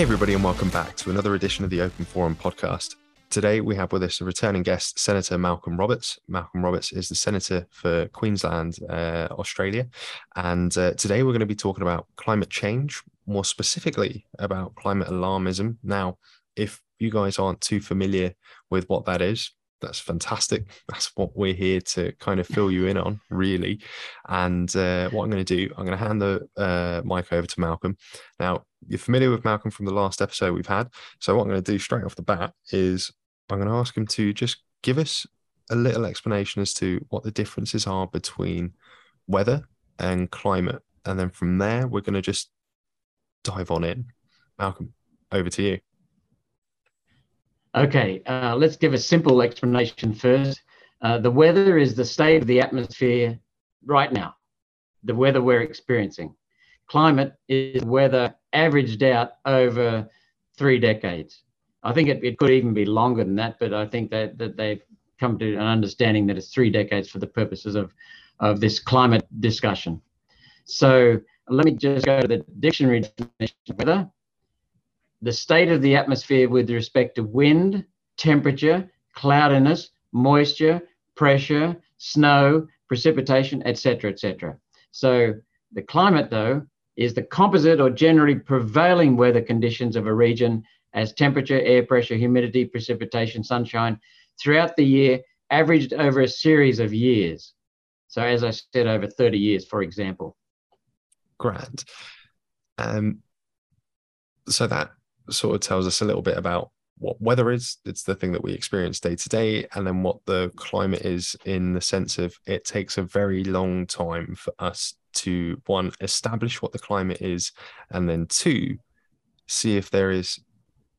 Hey, everybody, and welcome back to another edition of the Open Forum podcast. Today, we have with us a returning guest, Senator Malcolm Roberts. Malcolm Roberts is the Senator for Queensland, uh, Australia. And uh, today, we're going to be talking about climate change, more specifically about climate alarmism. Now, if you guys aren't too familiar with what that is, that's fantastic. That's what we're here to kind of fill you in on, really. And uh, what I'm going to do, I'm going to hand the uh, mic over to Malcolm. Now, you're familiar with Malcolm from the last episode we've had. So, what I'm going to do straight off the bat is I'm going to ask him to just give us a little explanation as to what the differences are between weather and climate. And then from there, we're going to just dive on in. Malcolm, over to you. Okay, uh, let's give a simple explanation first. Uh, the weather is the state of the atmosphere right now, the weather we're experiencing. Climate is weather averaged out over three decades. I think it, it could even be longer than that, but I think that, that they've come to an understanding that it's three decades for the purposes of, of this climate discussion. So let me just go to the dictionary definition of weather the state of the atmosphere with respect to wind, temperature, cloudiness, moisture, pressure, snow, precipitation, etc., etc. So the climate, though, is the composite or generally prevailing weather conditions of a region as temperature, air pressure, humidity, precipitation, sunshine throughout the year, averaged over a series of years. So, as I said, over 30 years, for example. Grand. Um, so that sort of tells us a little bit about what weather is. It's the thing that we experience day to day, and then what the climate is in the sense of it takes a very long time for us to one establish what the climate is, and then two see if there is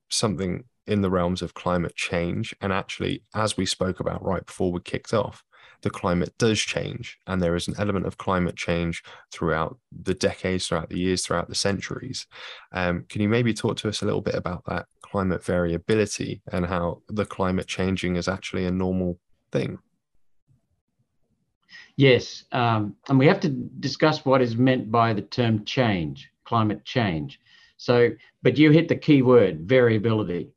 something in the realms of climate change. And actually, as we spoke about right before we kicked off, the climate does change and there is an element of climate change throughout the decades throughout the years throughout the centuries um, can you maybe talk to us a little bit about that climate variability and how the climate changing is actually a normal thing yes um, and we have to discuss what is meant by the term change climate change so but you hit the key word variability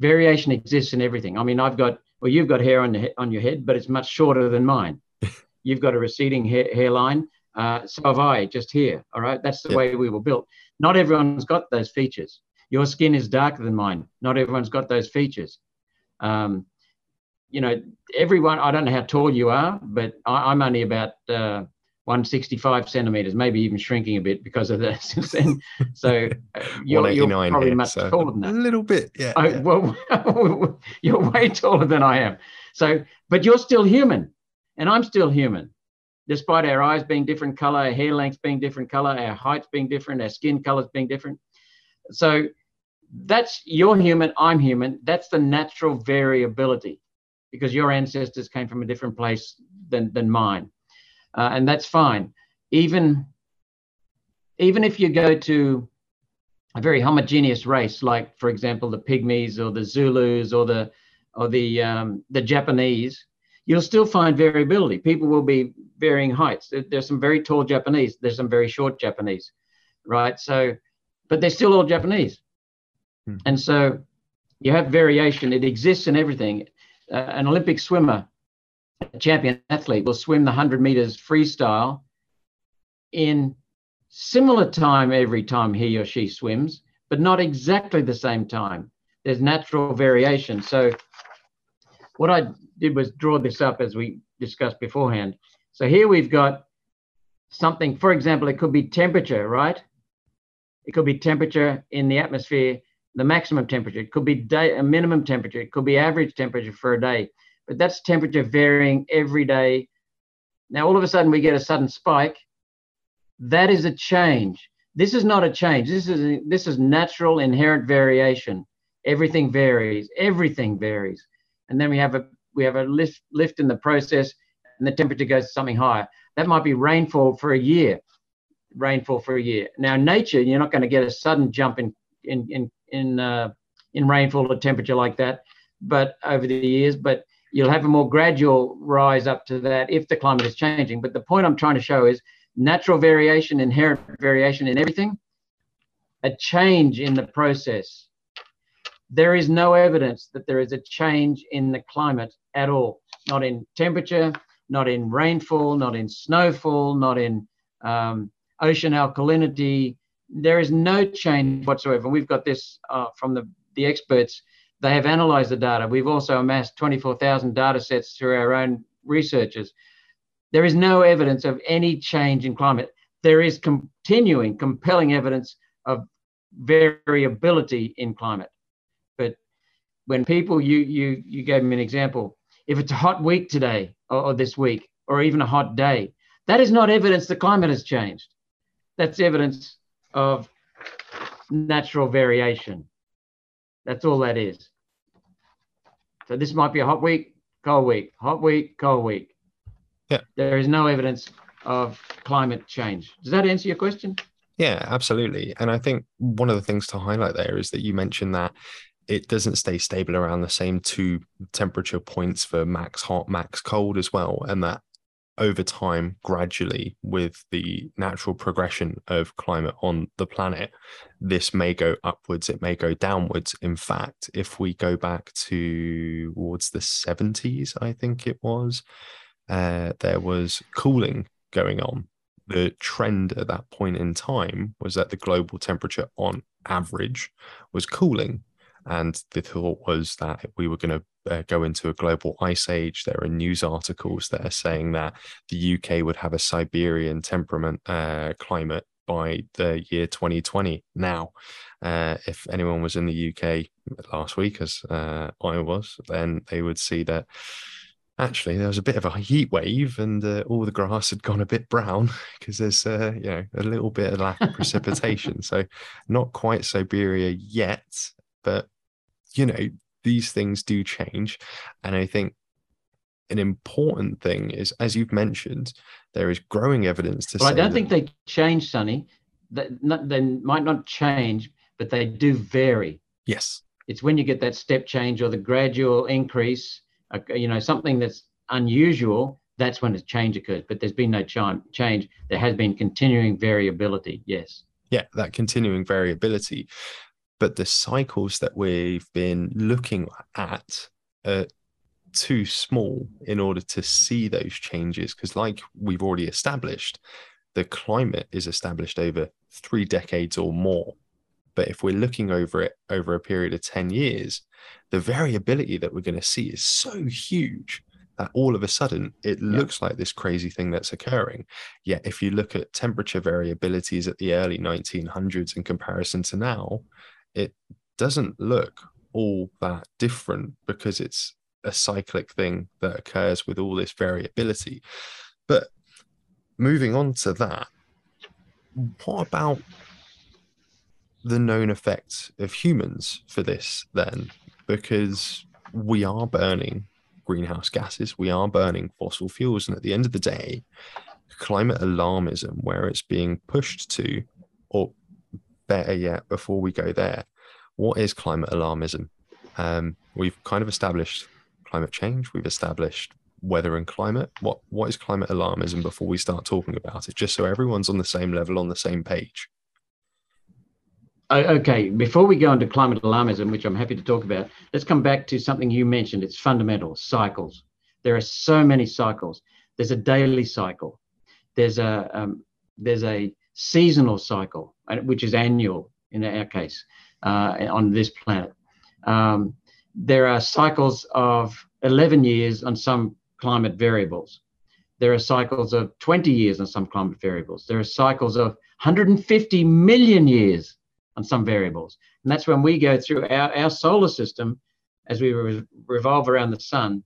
variation exists in everything i mean i've got well, you've got hair on, on your head, but it's much shorter than mine. you've got a receding hair, hairline. Uh, so have I, just here. All right. That's the way we were built. Not everyone's got those features. Your skin is darker than mine. Not everyone's got those features. Um, you know, everyone, I don't know how tall you are, but I, am only about uh, 165 centimeters, maybe even shrinking a bit because of that since then. So uh, you're, you're, probably here, much so taller than that. A little bit, yeah. I, yeah. Well, you're way taller than I am. So, but you're still human, and I'm still human, despite our eyes being different color, our hair length being different color, our heights being different, our skin colors being different. So that's you're human, I'm human. That's the natural variability, because your ancestors came from a different place than than mine uh, and that's fine. Even even if you go to a very homogeneous race, like for example the Pygmies or the Zulus or the or the um, the Japanese, you'll still find variability. People will be varying heights. There's some very tall Japanese. There's some very short Japanese, right? So, but they're still all Japanese, hmm. and so you have variation. It exists in everything. Uh, an Olympic swimmer a champion athlete will swim the 100 meters freestyle in similar time every time he or she swims, but not exactly the same time. There's natural variation. So, what I did was draw this up as we discussed beforehand. So, here we've got something, for example, it could be temperature, right? It could be temperature in the atmosphere, the maximum temperature. It could be day, a minimum temperature. It could be average temperature for a day but that's temperature varying every day. Now, all of a sudden, we get a sudden spike. That is a change. This is not a change. This is this is natural inherent variation. Everything varies. Everything varies. And then we have a we have a lift lift in the process, and the temperature goes to something higher. That might be rainfall for a year. Rainfall for a year. Now, nature, you're not going to get a sudden jump in in in in uh, in rainfall or temperature like that, but over the years. But you'll have a more gradual rise up to that if the climate is changing. But the point I'm trying to show is natural variation, inherent variation in everything. a change in the process. There is no evidence that there is a change in the climate at all, not in temperature, not in rainfall, not in snowfall, not in um, ocean alkalinity. There is no change whatsoever. We've got this uh, from the, the experts. They have analyzed the data. We've also amassed 24,000 data sets through our own researchers. There is no evidence of any change in climate. There is continuing, compelling evidence of variability in climate. But when people, you you you gave me an example. If it's a hot week today or, or this week, or even a hot day, that is not evidence the climate has changed. That's evidence of natural variation. That's all that is. So this might be a hot week, cold week, hot week, cold week. Yeah. There is no evidence of climate change. Does that answer your question? Yeah, absolutely. And I think one of the things to highlight there is that you mentioned that it doesn't stay stable around the same two temperature points for max hot, max cold as well. And that over time, gradually, with the natural progression of climate on the planet, this may go upwards, it may go downwards. In fact, if we go back to towards the 70s, I think it was, uh, there was cooling going on the trend at that point in time was that the global temperature on average was cooling. And the thought was that we were going to uh, go into a global ice age. There are news articles that are saying that the UK would have a Siberian temperament uh, climate by the year 2020. Now, uh, if anyone was in the UK last week, as uh, I was, then they would see that actually there was a bit of a heat wave and uh, all the grass had gone a bit brown because there's uh, you know a little bit of lack of precipitation so not quite siberia yet but you know these things do change and i think an important thing is as you've mentioned there is growing evidence to well, say i don't think they change sonny they, not, they might not change but they do vary yes it's when you get that step change or the gradual increase uh, you know, something that's unusual, that's when a change occurs. But there's been no ch- change. There has been continuing variability. Yes. Yeah, that continuing variability. But the cycles that we've been looking at are too small in order to see those changes. Because, like we've already established, the climate is established over three decades or more. But if we're looking over it over a period of 10 years, the variability that we're going to see is so huge that all of a sudden it yeah. looks like this crazy thing that's occurring. Yet, if you look at temperature variabilities at the early 1900s in comparison to now, it doesn't look all that different because it's a cyclic thing that occurs with all this variability. But moving on to that, what about the known effects of humans for this then? because we are burning greenhouse gases, we are burning fossil fuels. And at the end of the day, climate alarmism, where it's being pushed to, or better yet, before we go there, what is climate alarmism? Um, we've kind of established climate change, we've established weather and climate. What what is climate alarmism before we start talking about it? Just so everyone's on the same level, on the same page okay, before we go into climate alarmism, which I'm happy to talk about, let's come back to something you mentioned. It's fundamental cycles. There are so many cycles. There's a daily cycle. There's a um, there's a seasonal cycle, which is annual in our case uh, on this planet. Um, there are cycles of 11 years on some climate variables. There are cycles of 20 years on some climate variables. There are cycles of 150 million years on some variables. And that's when we go through our, our solar system as we re- revolve around the sun.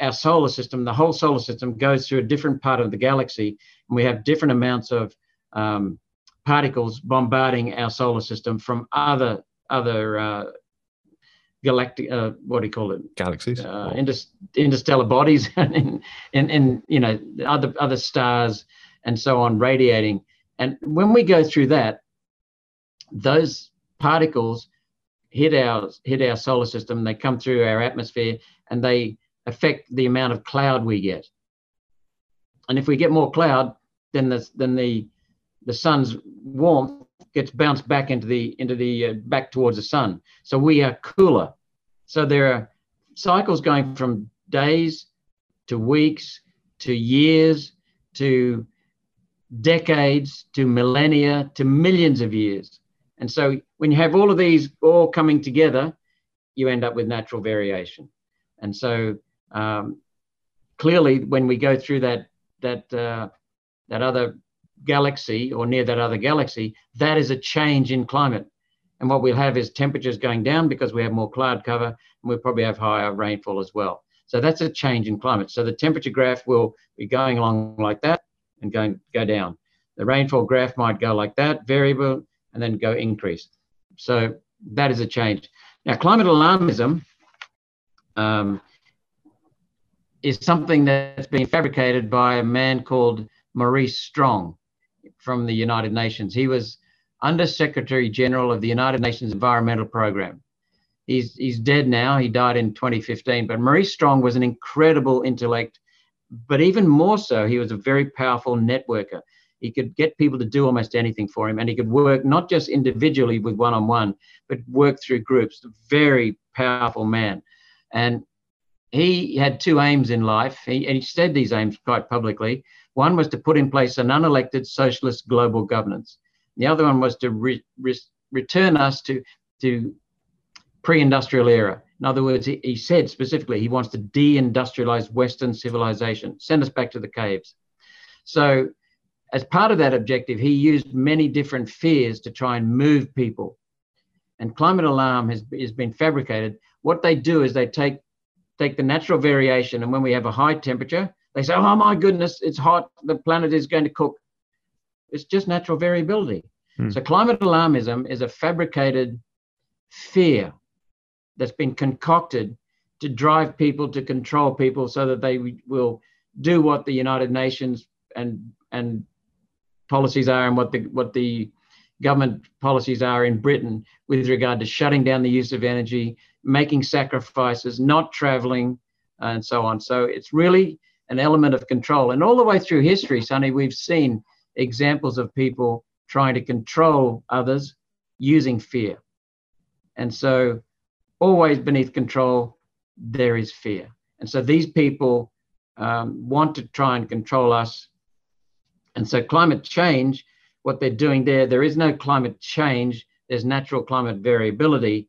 Our solar system, the whole solar system, goes through a different part of the galaxy, and we have different amounts of um, particles bombarding our solar system from other other uh, galactic uh, what do you call it? Galaxies. Uh, interstellar bodies and, and and you know other other stars and so on radiating. And when we go through that those particles hit our hit our solar system. They come through our atmosphere and they affect the amount of cloud we get. And if we get more cloud then the then the the sun's warmth gets bounced back into the into the uh, back towards the sun. So we are cooler. So there are cycles going from days to weeks to years to decades to millennia to millions of years. And so when you have all of these all coming together, you end up with natural variation. And so um, clearly, when we go through that that uh, that other galaxy or near that other galaxy, that is a change in climate. And what we'll have is temperatures going down because we have more cloud cover, and we'll probably have higher rainfall as well. So that's a change in climate. So the temperature graph will be going along like that and going go down. The rainfall graph might go like that, variable, and then go increase. So that is a change. Now, climate alarmism um, is something that's been fabricated by a man called Maurice Strong from the United Nations. He was Under Secretary General of the United Nations Environmental Program. He's, he's dead now. He died in 2015. But Maurice Strong was an incredible intellect, but even more so, he was a very powerful networker. He could get people to do almost anything for him, and he could work not just individually with one on one, but work through groups. Very powerful man. And he had two aims in life, he, and he said these aims quite publicly. One was to put in place an unelected socialist global governance. The other one was to re, re, return us to, to pre-industrial era. In other words, he, he said specifically he wants to deindustrialize Western civilization, send us back to the caves. So as part of that objective, he used many different fears to try and move people. And climate alarm has, has been fabricated. What they do is they take take the natural variation, and when we have a high temperature, they say, "Oh my goodness, it's hot. The planet is going to cook." It's just natural variability. Hmm. So climate alarmism is a fabricated fear that's been concocted to drive people to control people so that they will do what the United Nations and and policies are and what the what the government policies are in Britain with regard to shutting down the use of energy, making sacrifices, not traveling, and so on. So it's really an element of control. And all the way through history, Sonny, we've seen examples of people trying to control others using fear. And so, always beneath control, there is fear. And so, these people um, want to try and control us. And so, climate change, what they're doing there, there is no climate change, there's natural climate variability.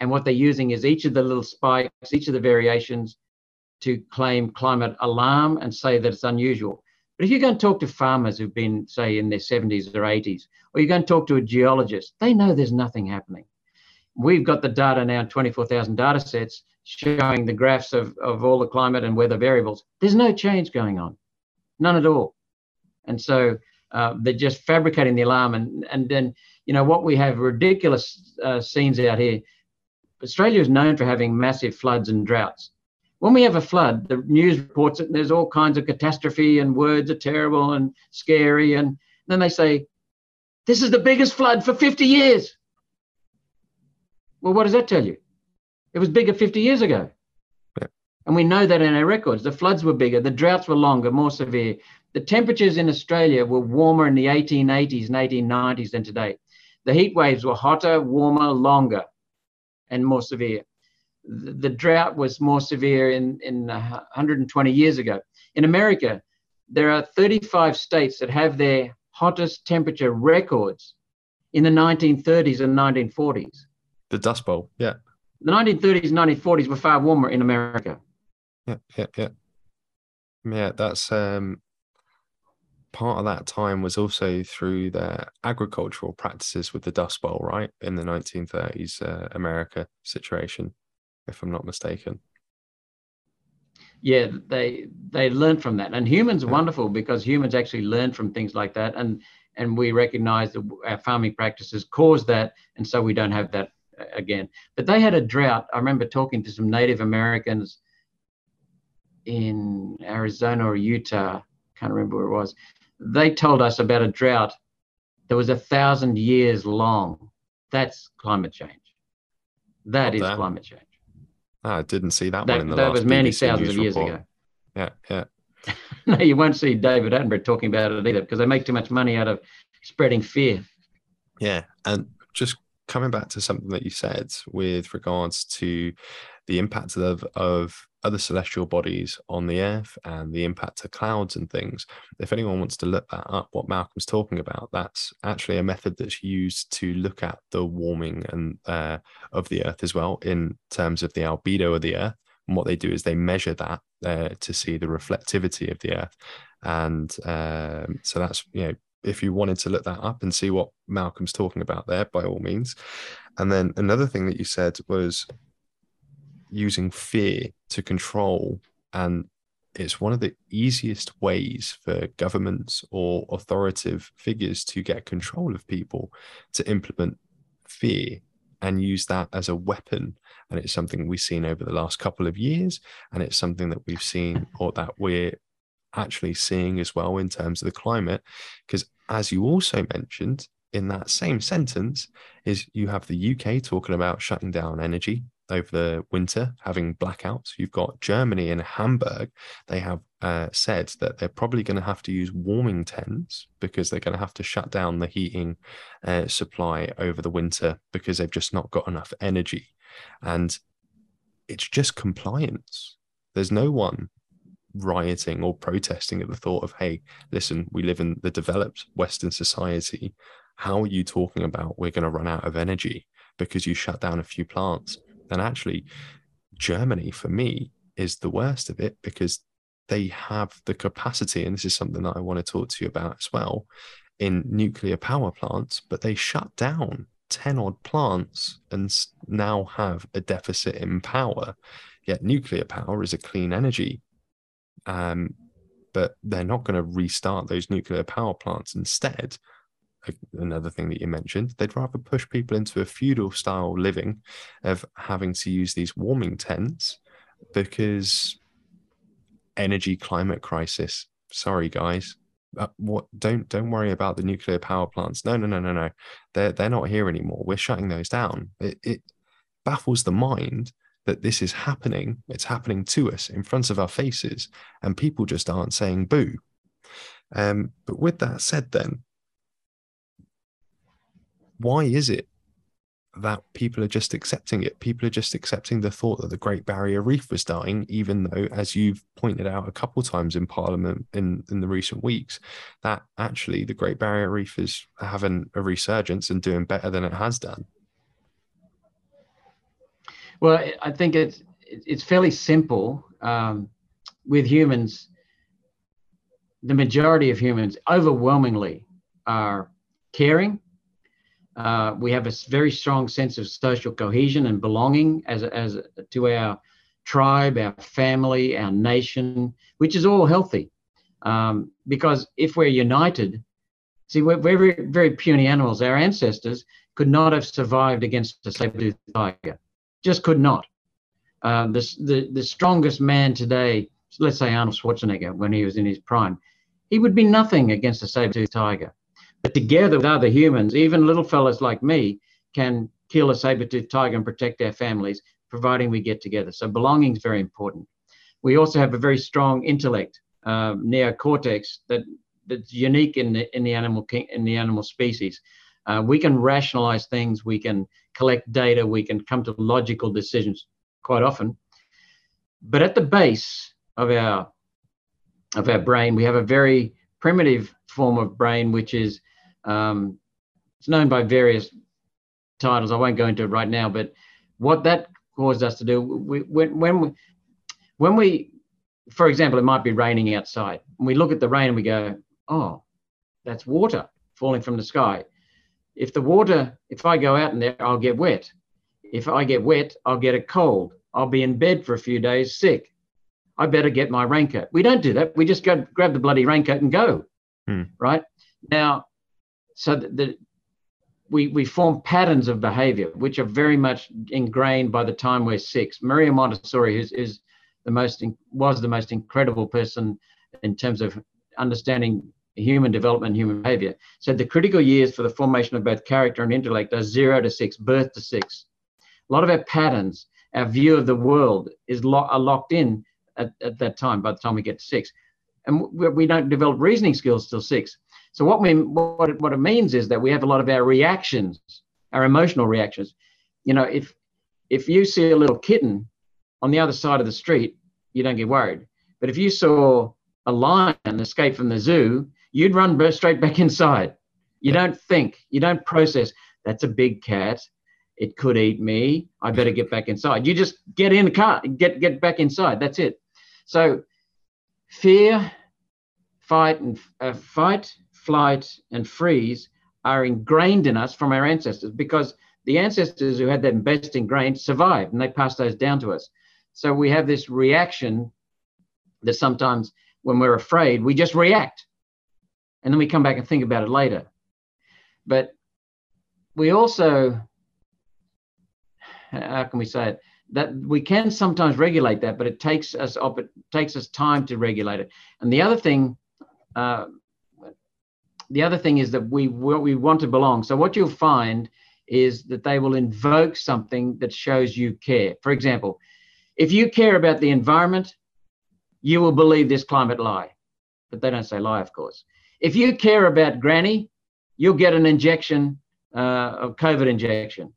And what they're using is each of the little spikes, each of the variations to claim climate alarm and say that it's unusual. But if you go and talk to farmers who've been, say, in their 70s or 80s, or you go and talk to a geologist, they know there's nothing happening. We've got the data now, 24,000 data sets showing the graphs of, of all the climate and weather variables. There's no change going on, none at all. And so uh, they're just fabricating the alarm. And, and then, you know, what we have ridiculous uh, scenes out here Australia is known for having massive floods and droughts. When we have a flood, the news reports it, and there's all kinds of catastrophe and words are terrible and scary. And then they say, This is the biggest flood for 50 years. Well, what does that tell you? It was bigger 50 years ago. Yeah. And we know that in our records. The floods were bigger, the droughts were longer, more severe. The temperatures in Australia were warmer in the 1880s and 1890s than today. The heat waves were hotter, warmer, longer and more severe. The, the drought was more severe in, in 120 years ago. In America, there are 35 states that have their hottest temperature records in the 1930s and 1940s. The Dust Bowl, yeah. The 1930s and 1940s were far warmer in America. Yeah, yeah, yeah. Yeah, that's um part of that time was also through their agricultural practices with the Dust Bowl, right? In the 1930s uh, America situation, if I'm not mistaken. Yeah, they they learned from that, and humans are yeah. wonderful because humans actually learn from things like that, and and we recognize that our farming practices cause that, and so we don't have that uh, again. But they had a drought. I remember talking to some Native Americans in Arizona or Utah. Can't remember where it was they told us about a drought that was a thousand years long. That's climate change. That is climate change. Oh, I didn't see that, that one in the that last was many BBC thousands of years report. ago. Yeah, yeah. no, you won't see David Attenborough talking about it either because they make too much money out of spreading fear. Yeah. And just coming back to something that you said with regards to the impact of, of other celestial bodies on the earth and the impact of clouds and things. If anyone wants to look that up, what Malcolm's talking about, that's actually a method that's used to look at the warming and uh, of the earth as well in terms of the albedo of the earth. And what they do is they measure that uh, to see the reflectivity of the earth. And um, so that's, you know, if you wanted to look that up and see what Malcolm's talking about there, by all means. And then another thing that you said was using fear to control. And it's one of the easiest ways for governments or authoritative figures to get control of people to implement fear and use that as a weapon. And it's something we've seen over the last couple of years. And it's something that we've seen or that we're actually seeing as well in terms of the climate. Because as you also mentioned in that same sentence, is you have the UK talking about shutting down energy over the winter, having blackouts. You've got Germany and Hamburg. They have uh, said that they're probably going to have to use warming tents because they're going to have to shut down the heating uh, supply over the winter because they've just not got enough energy. And it's just compliance. There's no one rioting or protesting at the thought of, hey, listen, we live in the developed Western society. How are you talking about we're going to run out of energy because you shut down a few plants? Then actually, Germany for me is the worst of it because they have the capacity, and this is something that I want to talk to you about as well, in nuclear power plants, but they shut down 10 odd plants and now have a deficit in power. Yet nuclear power is a clean energy um, but they're not going to restart those nuclear power plants. Instead, another thing that you mentioned, they'd rather push people into a feudal style living of having to use these warming tents because energy climate crisis. Sorry, guys. Uh, what don't don't worry about the nuclear power plants. No, no, no, no, no. They're they're not here anymore. We're shutting those down. It, it baffles the mind that this is happening. It's happening to us in front of our faces, and people just aren't saying boo. Um, but with that said, then, why is it that people are just accepting it? People are just accepting the thought that the Great Barrier Reef was dying, even though, as you've pointed out a couple of times in Parliament in, in the recent weeks, that actually the Great Barrier Reef is having a resurgence and doing better than it has done. Well, I think it's it's fairly simple. Um, with humans, the majority of humans overwhelmingly are caring. Uh, we have a very strong sense of social cohesion and belonging as, as to our tribe, our family, our nation, which is all healthy. Um, because if we're united, see, we're, we're very, very puny animals. Our ancestors could not have survived against a saber-toothed tiger just could not. Uh, the, the, the strongest man today, let's say Arnold Schwarzenegger, when he was in his prime, he would be nothing against a saber-toothed tiger. But together with other humans, even little fellas like me can kill a saber-toothed tiger and protect our families, providing we get together. So belonging is very important. We also have a very strong intellect, um, neocortex, that, that's unique in the, in the animal in the animal species. Uh, we can rationalize things, we can collect data, we can come to logical decisions quite often. But at the base of our of our brain, we have a very primitive form of brain, which is um, it's known by various titles. I won't go into it right now, but what that caused us to do, we, when, when we, when we, for example, it might be raining outside, and we look at the rain and we go, "Oh, that's water falling from the sky." If the water, if I go out in there, I'll get wet. If I get wet, I'll get a cold. I'll be in bed for a few days sick. I better get my raincoat. We don't do that. We just go grab the bloody raincoat and go. Hmm. Right now, so the we, we form patterns of behavior which are very much ingrained by the time we're six. Maria Montessori is, is the most was the most incredible person in terms of understanding human development, human behavior. So the critical years for the formation of both character and intellect are zero to six, birth to six. A lot of our patterns, our view of the world is lo- are locked in at, at that time, by the time we get to six. And we don't develop reasoning skills till six. So what we what it, what it means is that we have a lot of our reactions, our emotional reactions. You know, if if you see a little kitten on the other side of the street, you don't get worried. But if you saw a lion escape from the zoo, you'd run straight back inside. You don't think, you don't process. That's a big cat. It could eat me. I better get back inside. You just get in the car, get get back inside. That's it. So, fear, fight, and uh, fight, flight, and freeze are ingrained in us from our ancestors because the ancestors who had them best ingrained survived and they passed those down to us. So we have this reaction that sometimes when we're afraid, we just react and then we come back and think about it later. But we also, how can we say it? That we can sometimes regulate that, but it takes us up, it takes us time to regulate it. And the other thing, uh, the other thing is that we we want to belong. So what you'll find is that they will invoke something that shows you care. For example, if you care about the environment, you will believe this climate lie. But they don't say lie, of course. If you care about granny, you'll get an injection, uh, a COVID injection.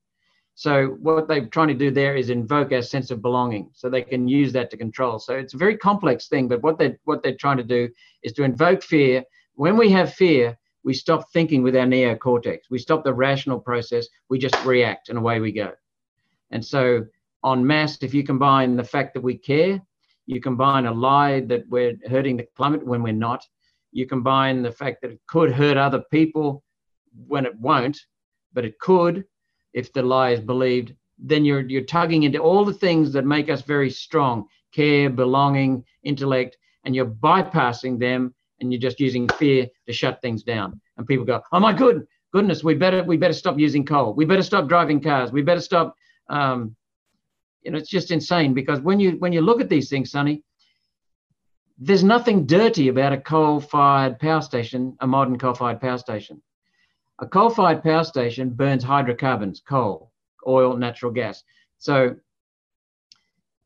So what they're trying to do there is invoke our sense of belonging, so they can use that to control. So it's a very complex thing, but what they what they're trying to do is to invoke fear. When we have fear, we stop thinking with our neocortex. We stop the rational process. We just react, and away we go. And so, on mass, if you combine the fact that we care, you combine a lie that we're hurting the climate when we're not, you combine the fact that it could hurt other people when it won't, but it could if the lie is believed, then you're you're tugging into all the things that make us very strong, care, belonging, intellect, and you're bypassing them and you're just using fear to shut things down. And people go, "Oh my good goodness, we better we better stop using coal. We better stop driving cars. We better stop." Um, you know, it's just insane because when you when you look at these things, Sonny, there's nothing dirty about a coal-fired power station, a modern coal-fired power station. A coal-fired power station burns hydrocarbons, coal, oil, natural gas. So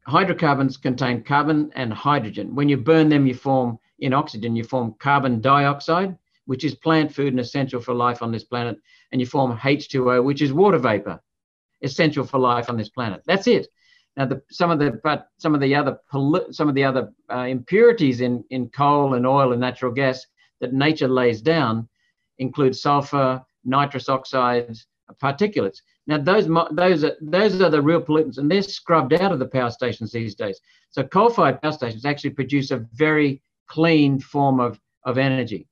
hydrocarbons contain carbon and hydrogen. When you burn them, you form in oxygen, you form carbon dioxide, which is plant food and essential for life on this planet, and you form H2O, which is water vapor, essential for life on this planet. That's it. Now, the, some of the but some of the other some of the other uh, impurities in in coal and oil and natural gas that nature lays down include sulfur, nitrous oxides, particulates. Now, those those are those are the real pollutants, and they're scrubbed out of the power stations these days. So, coal-fired power stations actually produce a very clean form of of energy,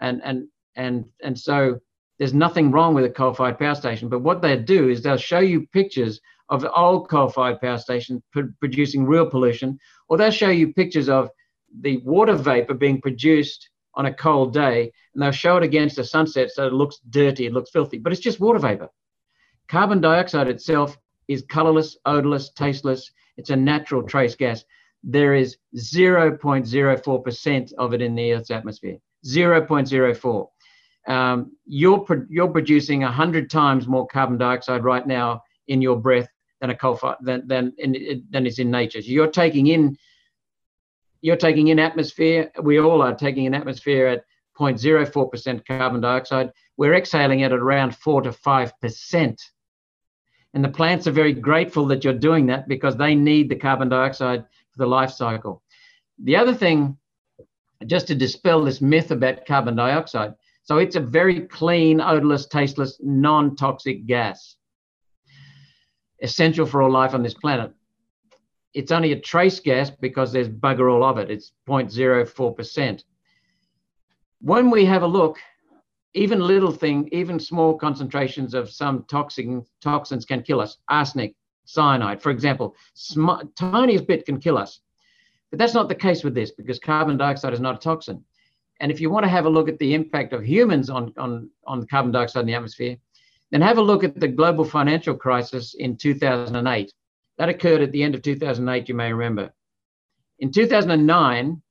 and and and and so there's nothing wrong with a coal-fired power station. But what they do is they'll show you pictures of old coal-fired power stations pr- producing real pollution, or they'll show you pictures of the water vapor being produced on a cold day, and they'll show it against a sunset so it looks dirty, it looks filthy, but it's just water vapor. Carbon dioxide itself is colorless, odorless, tasteless. It's a natural trace gas. There is 0.04% of it in the Earth's atmosphere. 0.04. Um, you're, pro- you're producing 100 times more carbon dioxide right now in your breath than a coal fire than than in, than is in nature. So you're taking in you're taking in atmosphere. We all are taking in atmosphere at 0.04% carbon dioxide. We're exhaling it at around four to five percent. And the plants are very grateful that you're doing that because they need the carbon dioxide for the life cycle. The other thing, just to dispel this myth about carbon dioxide, so it's a very clean, odorless, tasteless, non-toxic gas essential for all life on this planet. It's only a trace gas because there's bugger all of it. It's 0.04%. When we have a look, even little thing, even small concentrations of some toxin, toxins can kill us. Arsenic, cyanide, for example, sm- tiniest bit can kill us. But that's not the case with this because carbon dioxide is not a toxin. And if you want to have a look at the impact of humans on, on, on carbon dioxide in the atmosphere, then have a look at the global financial crisis in 2008. That occurred at the end of 2008, you may remember. In 2009,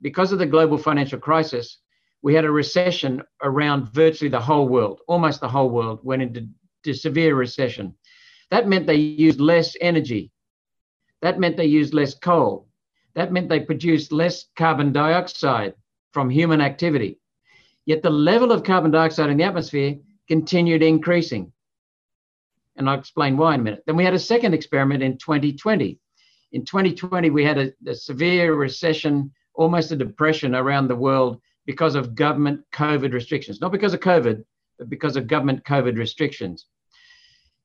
because of the global financial crisis, we had a recession around virtually the whole world. Almost the whole world went into severe recession. That meant they used less energy. That meant they used less coal. That meant they produced less carbon dioxide from human activity. Yet the level of carbon dioxide in the atmosphere continued increasing. And I'll explain why in a minute. Then we had a second experiment in 2020. In 2020, we had a, a severe recession, almost a depression around the world because of government COVID restrictions. Not because of COVID, but because of government COVID restrictions.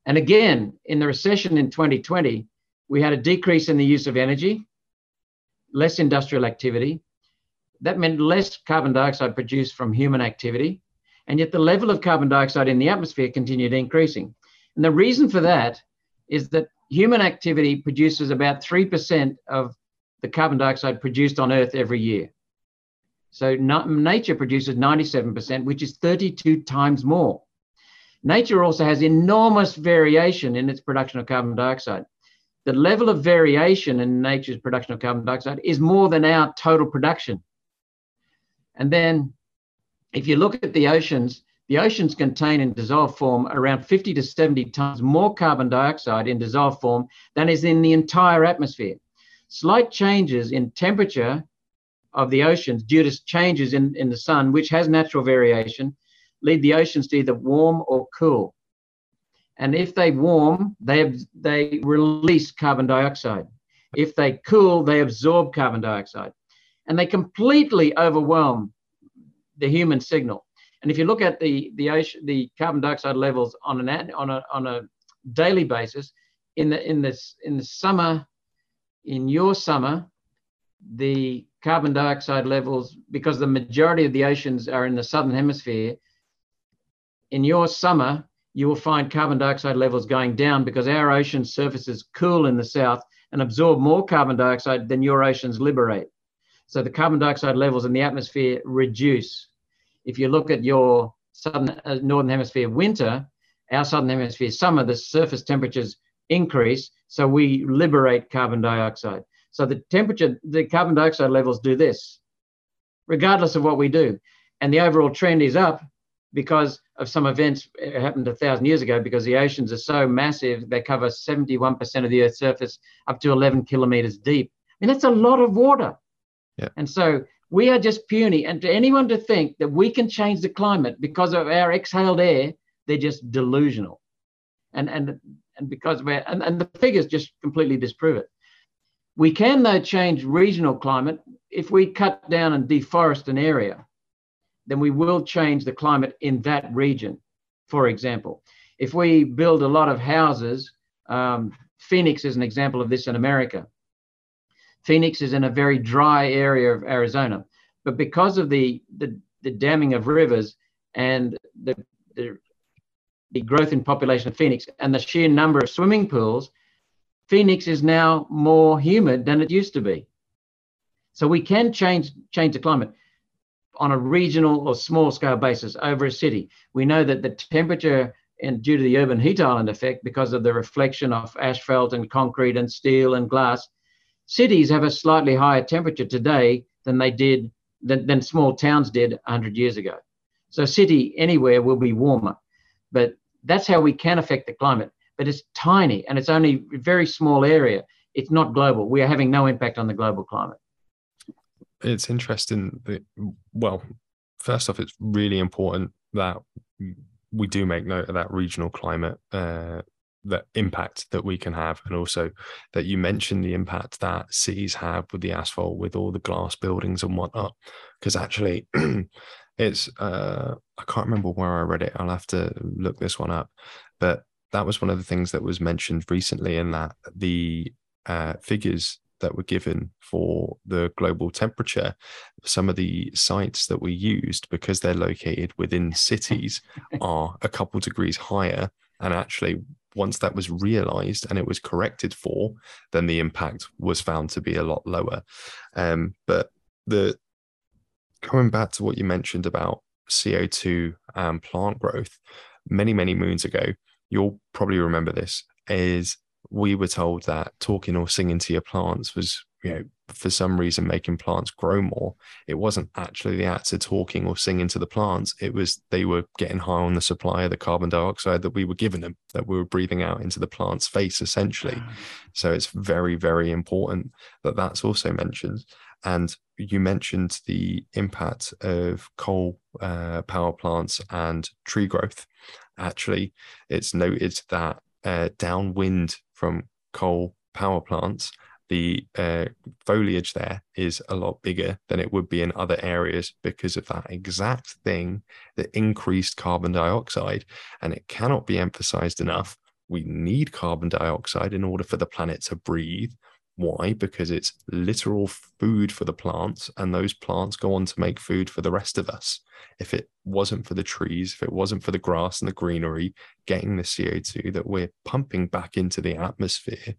And again, in the recession in 2020, we had a decrease in the use of energy, less industrial activity. That meant less carbon dioxide produced from human activity. And yet the level of carbon dioxide in the atmosphere continued increasing. And the reason for that is that human activity produces about 3% of the carbon dioxide produced on Earth every year. So nature produces 97%, which is 32 times more. Nature also has enormous variation in its production of carbon dioxide. The level of variation in nature's production of carbon dioxide is more than our total production. And then if you look at the oceans, the oceans contain in dissolved form around 50 to 70 times more carbon dioxide in dissolved form than is in the entire atmosphere. Slight changes in temperature of the oceans due to changes in, in the sun, which has natural variation, lead the oceans to either warm or cool. And if they warm, they, they release carbon dioxide. If they cool, they absorb carbon dioxide. And they completely overwhelm the human signal. And if you look at the, the, ocean, the carbon dioxide levels on, an, on, a, on a daily basis, in the, in, this, in the summer, in your summer, the carbon dioxide levels, because the majority of the oceans are in the southern hemisphere, in your summer, you will find carbon dioxide levels going down because our ocean surfaces cool in the south and absorb more carbon dioxide than your oceans liberate. So the carbon dioxide levels in the atmosphere reduce. If you look at your southern uh, northern hemisphere winter, our southern hemisphere summer, the surface temperatures increase, so we liberate carbon dioxide. So the temperature, the carbon dioxide levels do this, regardless of what we do. And the overall trend is up because of some events it happened a thousand years ago because the oceans are so massive they cover 71% of the earth's surface up to 11 kilometers deep. I mean that's a lot of water. Yeah. and so we are just puny. And to anyone to think that we can change the climate because of our exhaled air they're just delusional. And and and because of our, and, and the figures just completely disprove it. We can though change regional climate if we cut down and deforest an area then we will change the climate in that region. For example, if we build a lot of houses, um, Phoenix is an example of this in America. Phoenix is in a very dry area of Arizona, but because of the, the, the damming of rivers and the, the, the growth in population of Phoenix and the sheer number of swimming pools, Phoenix is now more humid than it used to be. So we can change change the climate on a regional or small scale basis over a city. We know that the temperature and due to the urban heat island effect, because of the reflection of asphalt and concrete and steel and glass, cities have a slightly higher temperature today than they did than, than small towns did 100 years ago. So city anywhere will be warmer, but that's how we can affect the climate. But it's tiny and it's only a very small area. It's not global. We are having no impact on the global climate it's interesting that well first off it's really important that we do make note of that regional climate uh, that impact that we can have and also that you mentioned the impact that cities have with the asphalt with all the glass buildings and whatnot because actually it's uh, i can't remember where i read it. I'll have to look this one up. But that was one of the things that was mentioned recently in that the uh, figures that were given for the global temperature, some of the sites that we used, because they're located within cities, are a couple degrees higher. And actually, once that was realized and it was corrected for, then the impact was found to be a lot lower. Um, but the coming back to what you mentioned about CO2 and plant growth, many, many moons ago, you'll probably remember this, is we were told that talking or singing to your plants was, you know, for some reason making plants grow more. It wasn't actually the act of talking or singing to the plants. It was they were getting high on the supply of the carbon dioxide that we were giving them, that we were breathing out into the plant's face, essentially. So it's very, very important that that's also mentioned. And you mentioned the impact of coal uh, power plants and tree growth. Actually, it's noted that uh, downwind from coal power plants, the uh, foliage there is a lot bigger than it would be in other areas because of that exact thing, the increased carbon dioxide. And it cannot be emphasized enough. We need carbon dioxide in order for the planet to breathe. Why? Because it's literal food for the plants, and those plants go on to make food for the rest of us. If it wasn't for the trees, if it wasn't for the grass and the greenery getting the CO2 that we're pumping back into the atmosphere,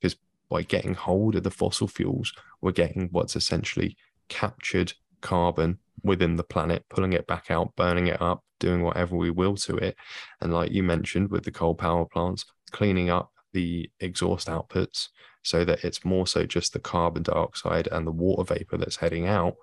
because by getting hold of the fossil fuels, we're getting what's essentially captured carbon within the planet, pulling it back out, burning it up, doing whatever we will to it. And like you mentioned with the coal power plants, cleaning up the exhaust outputs so that it's more so just the carbon dioxide and the water vapor that's heading out,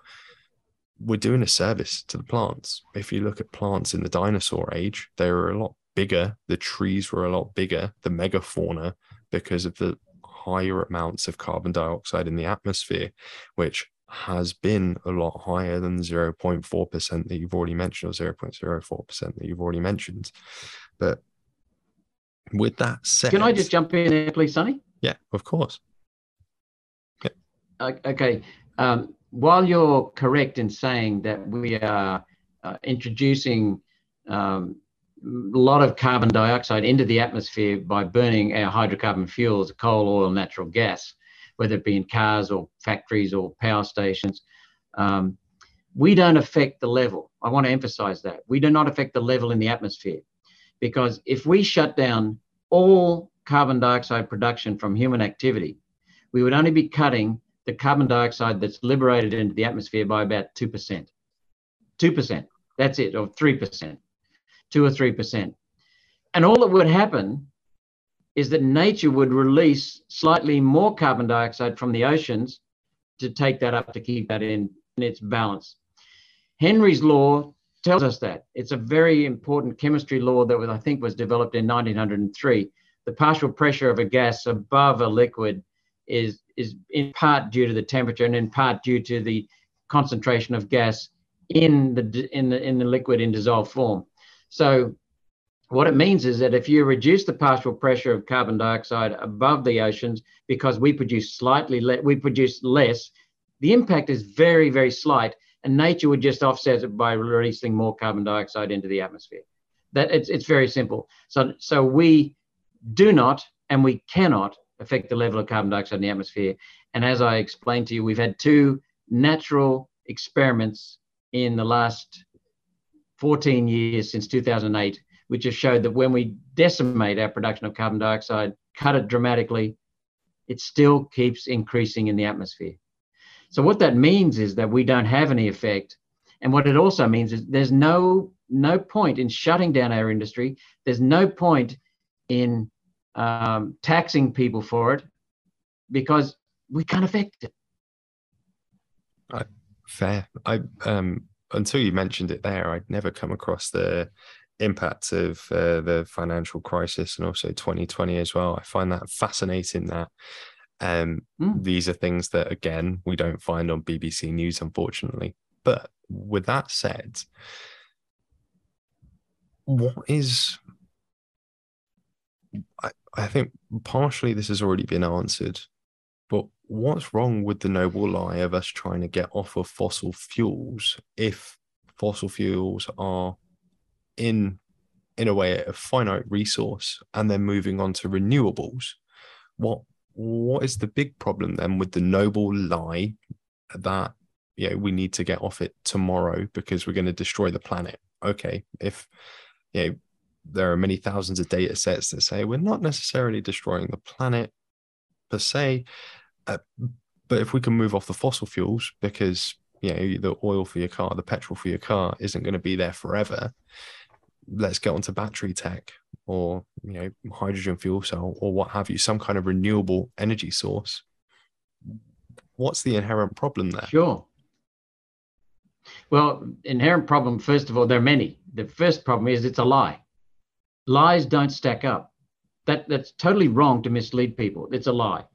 we're doing a service to the plants. If you look at plants in the dinosaur age, they were a lot bigger. The trees were a lot bigger, the megafauna, because of the higher amounts of carbon dioxide in the atmosphere, which has been a lot higher than 0.4% that you've already mentioned, or 0.04% that you've already mentioned. But with that said, can I just jump in there, please, Sonny? Yeah, of course. Okay. Um, while you're correct in saying that we are uh, introducing um, a lot of carbon dioxide into the atmosphere by burning our hydrocarbon fuels, coal, oil, natural gas, whether it be in cars or factories or power stations, um, we don't affect the level. I want to emphasize that. We do not affect the level in the atmosphere because if we shut down all carbon dioxide production from human activity, we would only be cutting the carbon dioxide that's liberated into the atmosphere by about 2%. 2%, that's it, or 3%, 2 or 3%. And all that would happen is that nature would release slightly more carbon dioxide from the oceans to take that up to keep that in, in its balance. Henry's law tells us that. It's a very important chemistry law that was, I think was developed in 1903 the partial pressure of a gas above a liquid is is in part due to the temperature and in part due to the concentration of gas in the in the in the liquid in dissolved form. So what it means is that if you reduce the partial pressure of carbon dioxide above the oceans because we produce slightly le- we produce less, the impact is very very slight, and nature would just offset it by releasing more carbon dioxide into the atmosphere. That it's it's very simple. So so we do not and we cannot affect the level of carbon dioxide in the atmosphere. And as I explained to you, we've had two natural experiments in the last 14 years since 2008, which have showed that when we decimate our production of carbon dioxide, cut it dramatically, it still keeps increasing in the atmosphere. So what that means is that we don't have any effect. And what it also means is there's no no point in shutting down our industry. There's no point in um, taxing people for it because we can't affect it. I, fair. I um, until you mentioned it there, I'd never come across the impact of uh, the financial crisis and also 2020 as well. I find that fascinating that um, mm. these are things that again we don't find on BBC News, unfortunately. But with that said, what is I, I think partially this has already been answered, but what's wrong with the noble lie of us trying to get off of fossil fuels if fossil fuels are in in a way a finite resource and then moving on to renewables? What what is the big problem then with the noble lie that you know we need to get off it tomorrow because we're going to destroy the planet? Okay if you know there are many thousands of data sets that say we're not necessarily destroying the planet per se, uh, but if we can move off the fossil fuels because you know the oil for your car, the petrol for your car isn't going to be there forever. Let's get onto battery tech or you know hydrogen fuel cell or what have you, some kind of renewable energy source. What's the inherent problem there? Sure. Well, inherent problem, first of all, there are many. The first problem is it's a lie lies don't stack up. That, that's totally wrong to mislead people. It's a lie.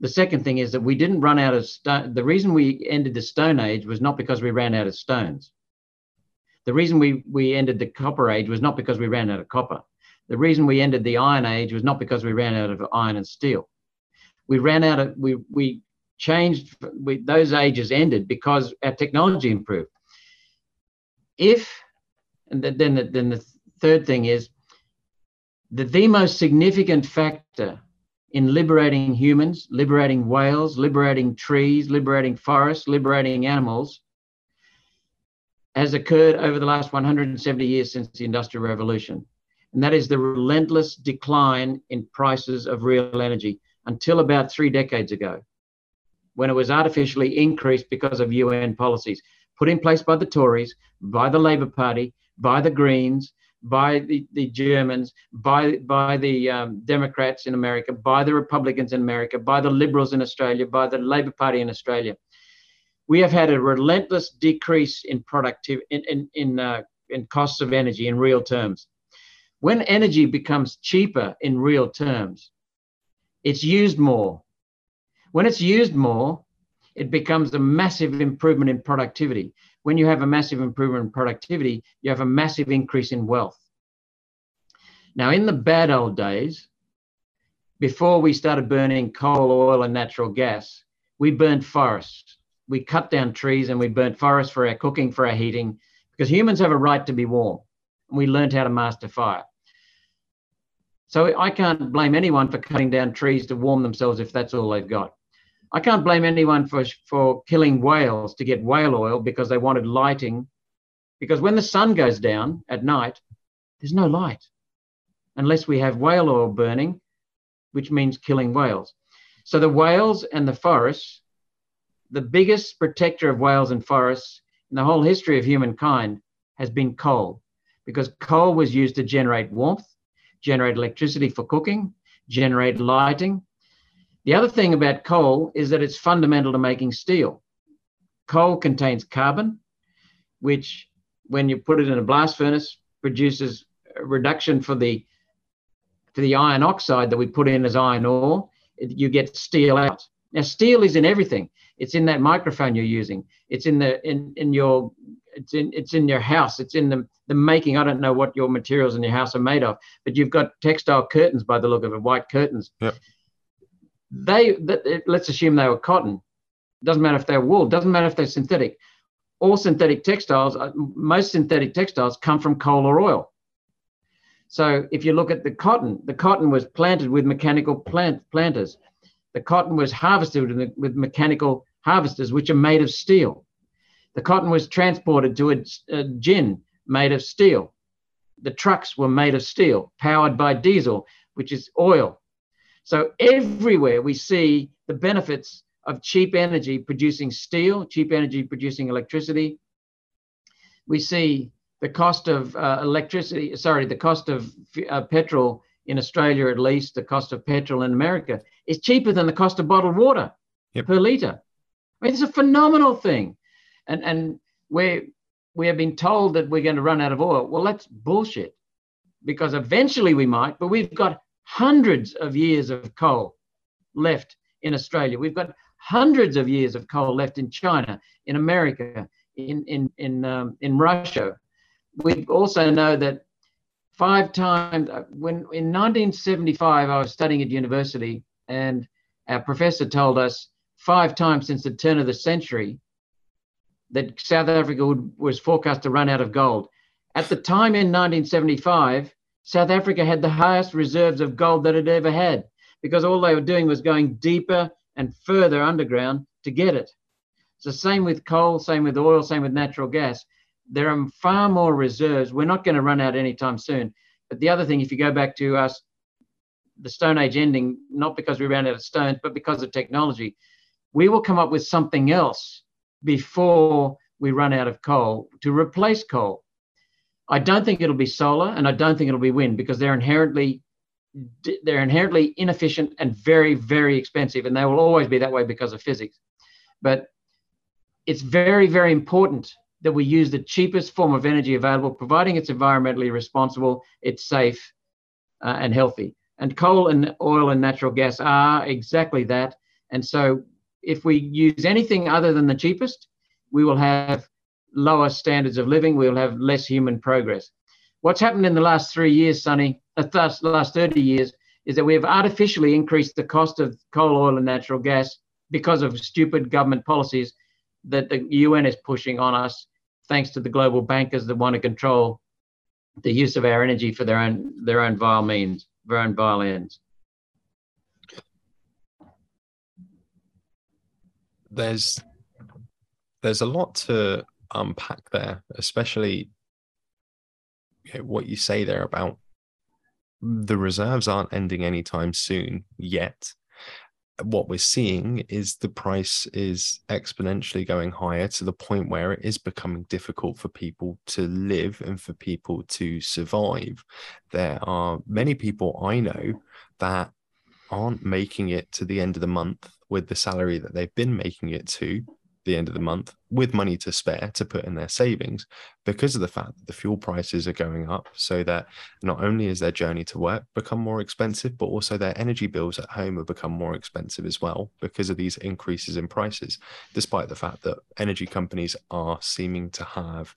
The second thing is that we didn't run out of stone. The reason we ended the Stone Age was not because we ran out of stones. The reason we, we ended the Copper Age was not because we ran out of copper. The reason we ended the Iron Age was not because we ran out of iron and steel. We ran out of, we, we changed, we, those ages ended because our technology improved. If, and then the, then the third thing is that the most significant factor in liberating humans, liberating whales, liberating trees, liberating forests, liberating animals has occurred over the last 170 years since the Industrial Revolution. And that is the relentless decline in prices of real energy until about three decades ago, when it was artificially increased because of UN policies put in place by the Tories, by the Labour Party, by the Greens, by the, the Germans, by, by the um, Democrats in America, by the Republicans in America, by the Liberals in Australia, by the Labour Party in Australia. We have had a relentless decrease in productivity, in, in, in, uh, in costs of energy in real terms. When energy becomes cheaper in real terms, it's used more. When it's used more, it becomes a massive improvement in productivity when you have a massive improvement in productivity, you have a massive increase in wealth. Now, in the bad old days, before we started burning coal, oil, and natural gas, we burned forests. We cut down trees and we burnt forests for our cooking, for our heating, because humans have a right to be warm. And we learned how to master fire. So I can't blame anyone for cutting down trees to warm themselves if that's all they've got. I can't blame anyone for, for killing whales to get whale oil because they wanted lighting. Because when the sun goes down at night, there's no light unless we have whale oil burning, which means killing whales. So the whales and the forests, the biggest protector of whales and forests in the whole history of humankind has been coal, because coal was used to generate warmth, generate electricity for cooking, generate lighting, the other thing about coal is that it's fundamental to making steel. Coal contains carbon, which, when you put it in a blast furnace, produces a reduction for the for the iron oxide that we put in as iron ore. You get steel out. Now, steel is in everything. It's in that microphone you're using. It's in the in in your it's in it's in your house. It's in the the making. I don't know what your materials in your house are made of, but you've got textile curtains by the look of it, white curtains. Yep they let's assume they were cotton. Doesn't matter if they're wool. Doesn't matter if they're synthetic. All synthetic textiles, uh, most synthetic textiles come from coal or oil. So if you look at the cotton, the cotton was planted with mechanical plant planters. The cotton was harvested with, with mechanical harvesters, which are made of steel. The cotton was transported to a, a gin made of steel. The trucks were made of steel, powered by diesel, which is oil. So everywhere we see the benefits of cheap energy producing steel, cheap energy producing electricity. We see the cost of uh, electricity, sorry, the cost of uh, petrol in Australia, at least, the cost of petrol in America is cheaper than the cost of bottled water yep. per litre. I mean, it's a phenomenal thing. And, and we we have been told that we're going to run out of oil. Well, that's bullshit because eventually we might, but we've got hundreds of years of coal left in Australia. We've got hundreds of years of coal left in China, in America, in in in um, in Russia. We also know that five times uh, when in 1975 I was studying at university, and our professor told us five times since the turn of the century that South Africa would, was forecast to run out of gold. At the time in 1975, South Africa had the highest reserves of gold that it ever had because all they were doing was going deeper and further underground to get it. So, same with coal, same with oil, same with natural gas. There are far more reserves. We're not going to run out anytime soon. But the other thing, if you go back to us, the Stone Age ending, not because we ran out of stones, but because of technology, we will come up with something else before we run out of coal to replace coal. I don't think it'll be solar and I don't think it'll be wind because they're inherently they're inherently inefficient and very very expensive and they will always be that way because of physics. But it's very very important that we use the cheapest form of energy available providing it's environmentally responsible, it's safe uh, and healthy. And coal and oil and natural gas are exactly that And so if we use anything other than the cheapest, we will have lower standards of living, we'll have less human progress. What's happened in the last three years, Sonny, uh, the last 30 years, is that we have artificially increased the cost of coal, oil, and natural gas because of stupid government policies that the UN is pushing on us, thanks to the global bankers that want to control the use of our energy for their own their own vile means, their own vile ends. There's there's a lot to unpack there, especially you know, what you say there about the reserves aren't ending anytime soon yet. What we're seeing is the price is exponentially going higher to the point where it is becoming difficult for people to live and for people to survive. There are many people I know that aren't making it to the end of the month with the salary that they've been making it to the end of the month with money to spare to put in their savings because of the fact that the fuel prices are going up. So that not only is their journey to work become more expensive but also their energy bills at home have become more expensive as well because of these increases in prices despite the fact that energy companies are seeming to have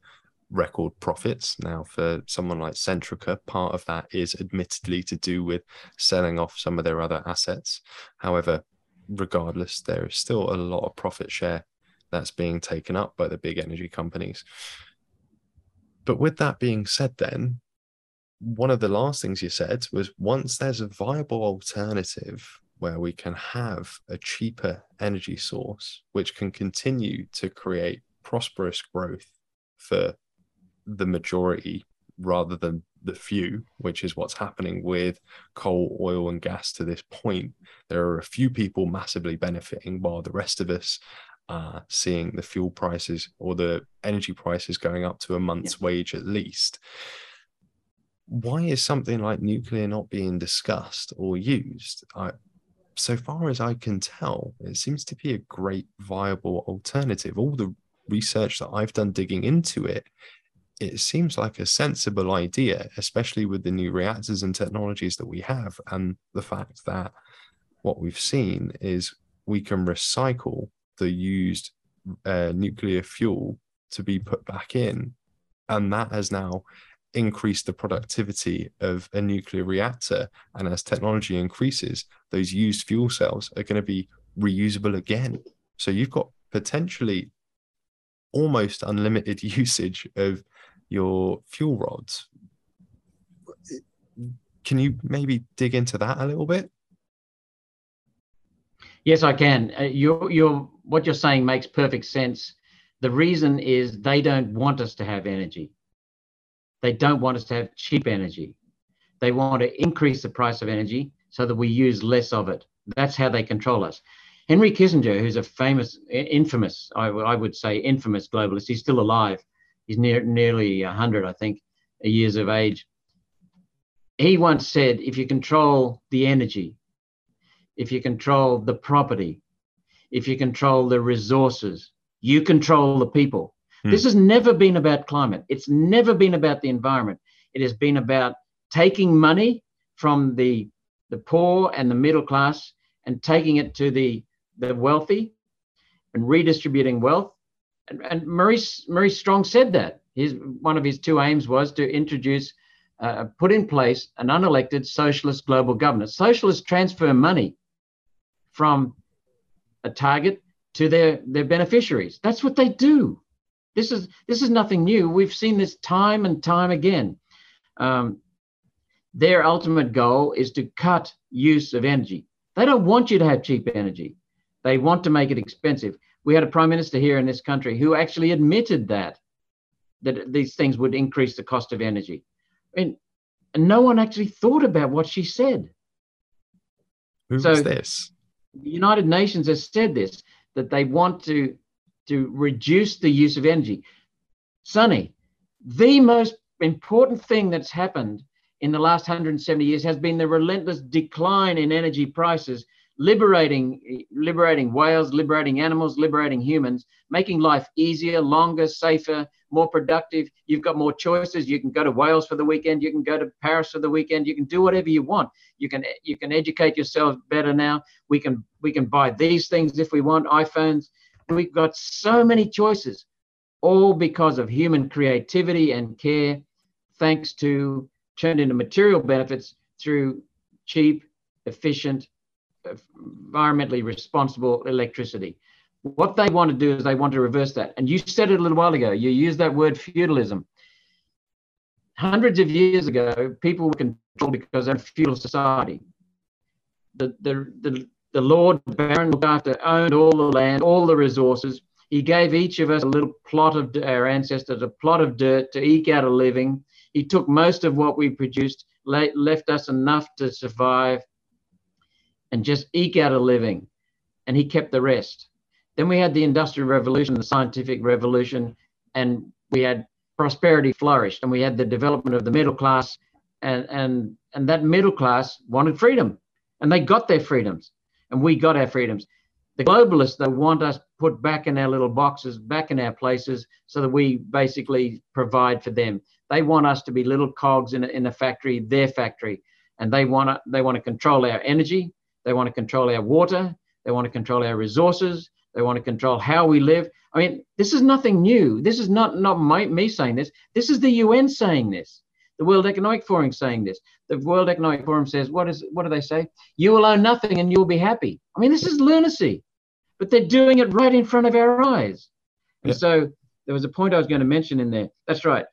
record profits. Now for someone like Centrica part of that is admittedly to do with selling off some of their other assets. However regardless there is still a lot of profit share that's being taken up by the big energy companies. But with that being said, then, one of the last things you said was once there's a viable alternative where we can have a cheaper energy source, which can continue to create prosperous growth for the majority rather than the few, which is what's happening with coal, oil, and gas to this point. There are a few people massively benefiting while the rest of us uh, seeing the fuel prices or the energy prices going up to a month's yeah. wage at least. Why is something like nuclear not being discussed or used? I, so far as I can tell, it seems to be a great viable alternative. All the research that I've done digging into it, it seems like a sensible idea, especially with the new reactors and technologies that we have, and the fact that what we've seen is we can recycle the used uh, nuclear fuel to be put back in. And that has now increased the productivity of a nuclear reactor. And as technology increases, those used fuel cells are going to be reusable again. So you've got potentially almost unlimited usage of your fuel rods. Can you maybe dig into that a little bit? Yes, I can. Uh, you're, you're, what you're saying makes perfect sense. The reason is they don't want us to have energy. They don't want us to have cheap energy. They want to increase the price of energy so that we use less of it. That's how they control us. Henry Kissinger, who's a famous, infamous, I, I would say infamous globalist, he's still alive. He's near, nearly 100, I think, years of age. He once said, if you control the energy, if you control the property, if you control the resources, you control the people. Hmm. This has never been about climate. It's never been about the environment. It has been about taking money from the, the poor and the middle class and taking it to the, the wealthy and redistributing wealth. And, and Maurice, Maurice Strong said that. His, one of his two aims was to introduce, uh, put in place an unelected socialist global government. Socialists transfer money from a target to their, their beneficiaries. That's what they do. This is this is nothing new. We've seen this time and time again. Um, their ultimate goal is to cut use of energy. They don't want you to have cheap energy. They want to make it expensive. We had a prime minister here in this country who actually admitted that that these things would increase the cost of energy. and no one actually thought about what she said. Who so, was this? The United Nations has said this that they want to to reduce the use of energy. Sonny, the most important thing that's happened in the last 170 years has been the relentless decline in energy prices liberating, liberating whales, liberating animals, liberating humans, making life easier, longer, safer, more productive. You've got more choices. You can go to Wales for the weekend. You can go to Paris for the weekend. You can do whatever you want. You can you can educate yourself better now. We can we can buy these things if we want iPhones. We've got so many choices, all because of human creativity and care, thanks to turned into material benefits through cheap, efficient, environmentally responsible electricity. What they want to do is they want to reverse that. And you said it a little while ago. You used that word feudalism. Hundreds of years ago, people were controlled because they're a feudal society. The, the, the, the Lord Baron looked after, owned all the land, all the resources. He gave each of us a little plot of our ancestors, a plot of dirt to eke out a living. He took most of what we produced, left us enough to survive and just eke out a living. And he kept the rest. Then we had the Industrial Revolution, the Scientific Revolution, and we had prosperity flourished, and we had the development of the middle class, and and and that middle class wanted freedom, and they got their freedoms, and we got our freedoms. The globalists they want us put back in our little boxes, back in our places, so that we basically provide for them. They want us to be little cogs in a, in a factory, their factory, and they want to they want to control our energy, they want to control our water, they want to control our resources, they want to control how we live. I mean, this is nothing new. This is not, not my, me saying this. This is the UN saying this. The World Economic Forum saying this. The World Economic Forum says, what is what do they say? You will own nothing and you'll be happy. I mean, this is lunacy. But they're doing it right in front of our eyes. And yeah. so there was a point I was going to mention in there. That's right.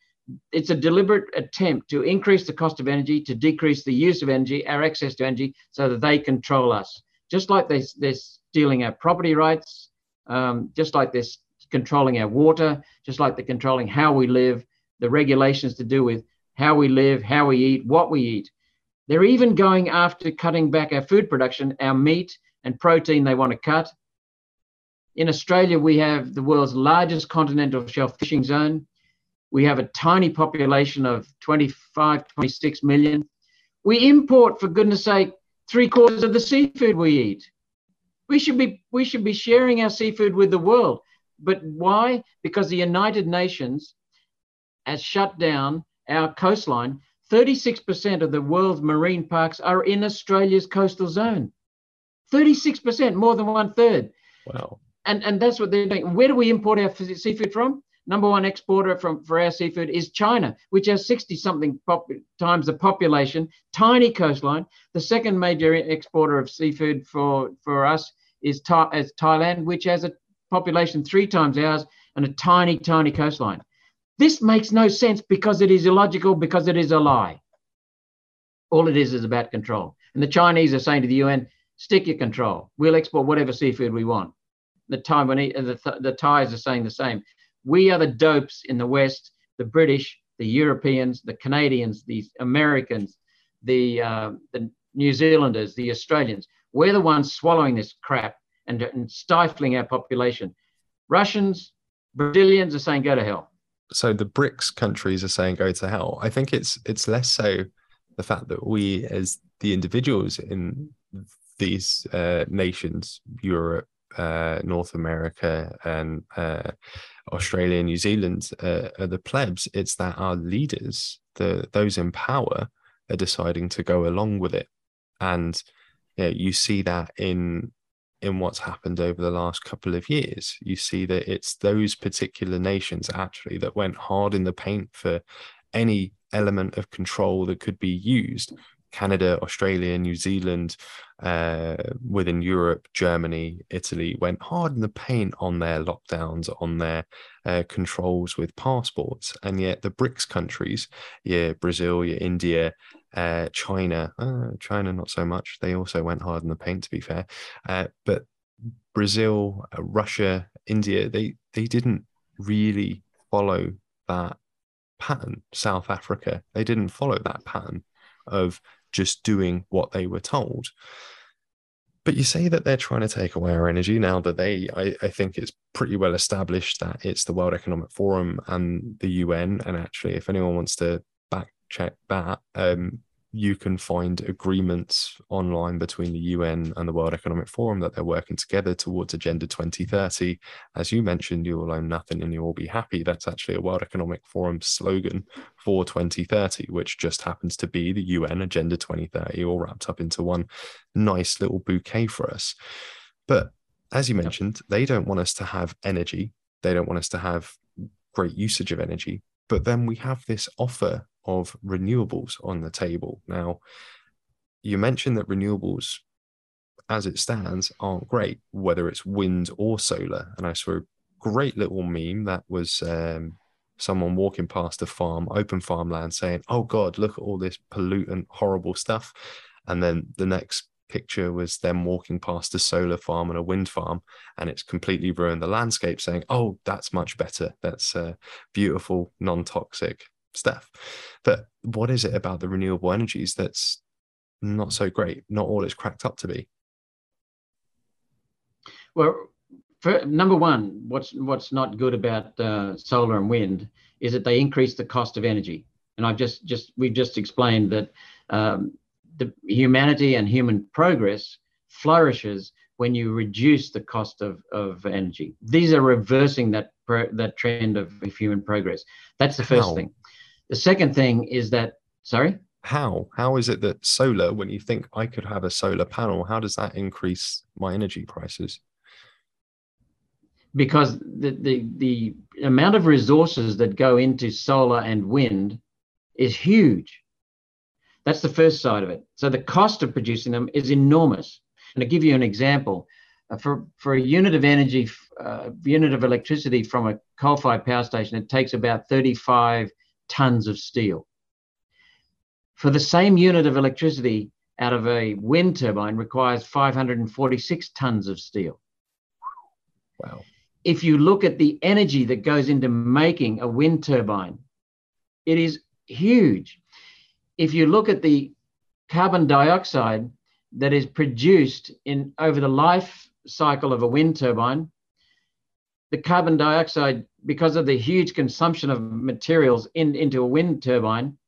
It's a deliberate attempt to increase the cost of energy, to decrease the use of energy, our access to energy, so that they control us. Just like they, they're stealing our property rights, um, just like this controlling our water, just like the controlling how we live, the regulations to do with how we live, how we eat, what we eat. They're even going after cutting back our food production, our meat and protein they want to cut. In Australia, we have the world's largest continental shelf fishing zone. We have a tiny population of 25, 26 million. We import, for goodness sake, three quarters of the seafood we eat. We should be we should be sharing our seafood with the world. But why? Because the United Nations has shut down our coastline. 36% of the world's marine parks are in Australia's coastal zone. 36%, more than one third. Wow. And, and that's what they're doing. Where do we import our seafood from? Number one exporter from for our seafood is China, which has 60 something pop, times the population, tiny coastline. The second major exporter of seafood for, for us is Tha- Thailand, which has a population three times ours and a tiny, tiny coastline. This makes no sense because it is illogical, because it is a lie. All it is is about control. And the Chinese are saying to the UN, stick your control. We'll export whatever seafood we want. The Taiwanese, the, the Thais are saying the same. We are the dopes in the West, the British, the Europeans, the Canadians, the Americans, the, uh, the New Zealanders, the Australians. We're the ones swallowing this crap and, and stifling our population. Russians, Brazilians are saying go to hell. So the BRICS countries are saying go to hell. I think it's it's less so the fact that we as the individuals in these uh, nations, Europe, uh, North America, and uh, Australia, New Zealand, uh, are the plebs. It's that our leaders, the those in power, are deciding to go along with it, and you, know, you see that in in what's happened over the last couple of years. You see that it's those particular nations actually that went hard in the paint for any element of control that could be used. Canada, Australia, New Zealand, uh, within Europe, Germany, Italy went hard in the paint on their lockdowns, on their uh, controls with passports. And yet the BRICS countries, yeah, Brazil, yeah, India, uh, China, uh, China not so much. They also went hard in the paint, to be fair. Uh, but Brazil, uh, Russia, India, they they didn't really follow that pattern. South Africa, they didn't follow that pattern of just doing what they were told. But you say that they're trying to take away our energy now that they, I, I, think it's pretty well established that it's the World Economic Forum and the UN. And actually, if anyone wants to back check that, um, you can find agreements online between the UN and the World Economic Forum that they're working together towards Agenda 2030. As you mentioned, you will own nothing and you will all be happy. That's actually a World Economic Forum slogan for 2030, which just happens to be the UN Agenda 2030, all wrapped up into one nice little bouquet for us. But as you mentioned, they don't want us to have energy. They don't want us to have great usage of energy. But then we have this offer of renewables on the table. Now, you mentioned that renewables, as it stands, aren't great, whether it's wind or solar. And I saw a great little meme that was um, someone walking past a farm, open farmland, saying, Oh God, look at all this pollutant, horrible stuff. And then the next picture was them walking past a solar farm and a wind farm, and it's completely ruined the landscape, saying, Oh, that's much better. That's uh, beautiful, non toxic stuff. But what is it about the renewable energies that's not so great? Not all it's cracked up to be. Well, for, number one, what's what's not good about uh, solar and wind is that they increase the cost of energy, and I've just just we've just explained that um, the humanity and human progress flourishes when you reduce the cost of, of energy. These are reversing that that trend of, of human progress. That's the first How? thing. The second thing is that, sorry? How? How is it that solar, when you think I could have a solar panel, how does that increase my energy prices? Because the, the, the amount of resources that go into solar and wind is huge. That's the first side of it. So the cost of producing them is enormous. And to give you an example, uh, for, for a unit of energy, uh, unit of electricity from a coal-fired power station, it takes about 35 tons of steel. For the same unit of electricity out of a wind turbine requires 546 tons of steel. Wow. If you look at the energy that goes into making a wind turbine, it is huge. If you look at the carbon dioxide that is produced in over the life cycle of a wind turbine, the carbon dioxide, because of the huge consumption of materials in, into a wind turbine,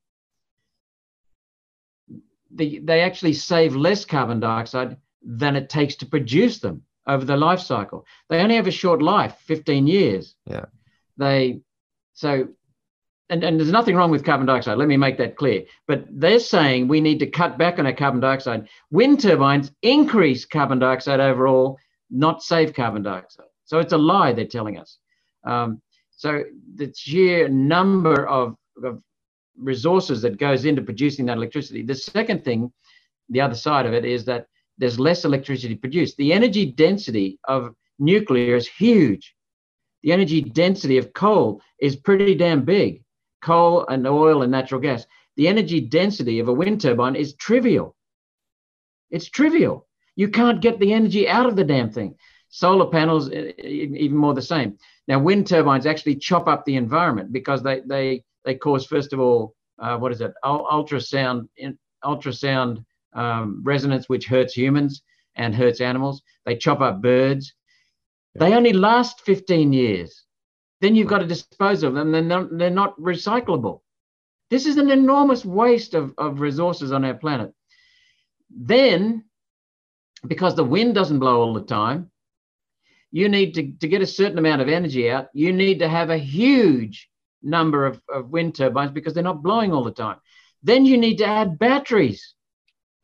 the, they actually save less carbon dioxide than it takes to produce them over the life cycle. They only have a short life, 15 years. Yeah. They so and, and there's nothing wrong with carbon dioxide. Let me make that clear. But they're saying we need to cut back on our carbon dioxide. Wind turbines increase carbon dioxide overall, not save carbon dioxide. So it's a lie they're telling us. Um, so the sheer number of, of resources that goes into producing that electricity. The second thing, the other side of it, is that there's less electricity produced. The energy density of nuclear is huge. The energy density of coal is pretty damn big. Coal and oil and natural gas. The energy density of a wind turbine is trivial. It's trivial. You can't get the energy out of the damn thing. Solar panels, even more the same. Now, wind turbines actually chop up the environment because they they they cause first of all, uh, what is it? Ultrasound ultrasound um, resonance, which hurts humans and hurts animals. They chop up birds. They only last 15 years. Then you've got to dispose of them. Then they're, they're not recyclable. This is an enormous waste of, of resources on our planet. Then, because the wind doesn't blow all the time, you need to, to get a certain amount of energy out, you need to have a huge number of, of wind turbines because they're not blowing all the time. Then you need to add batteries.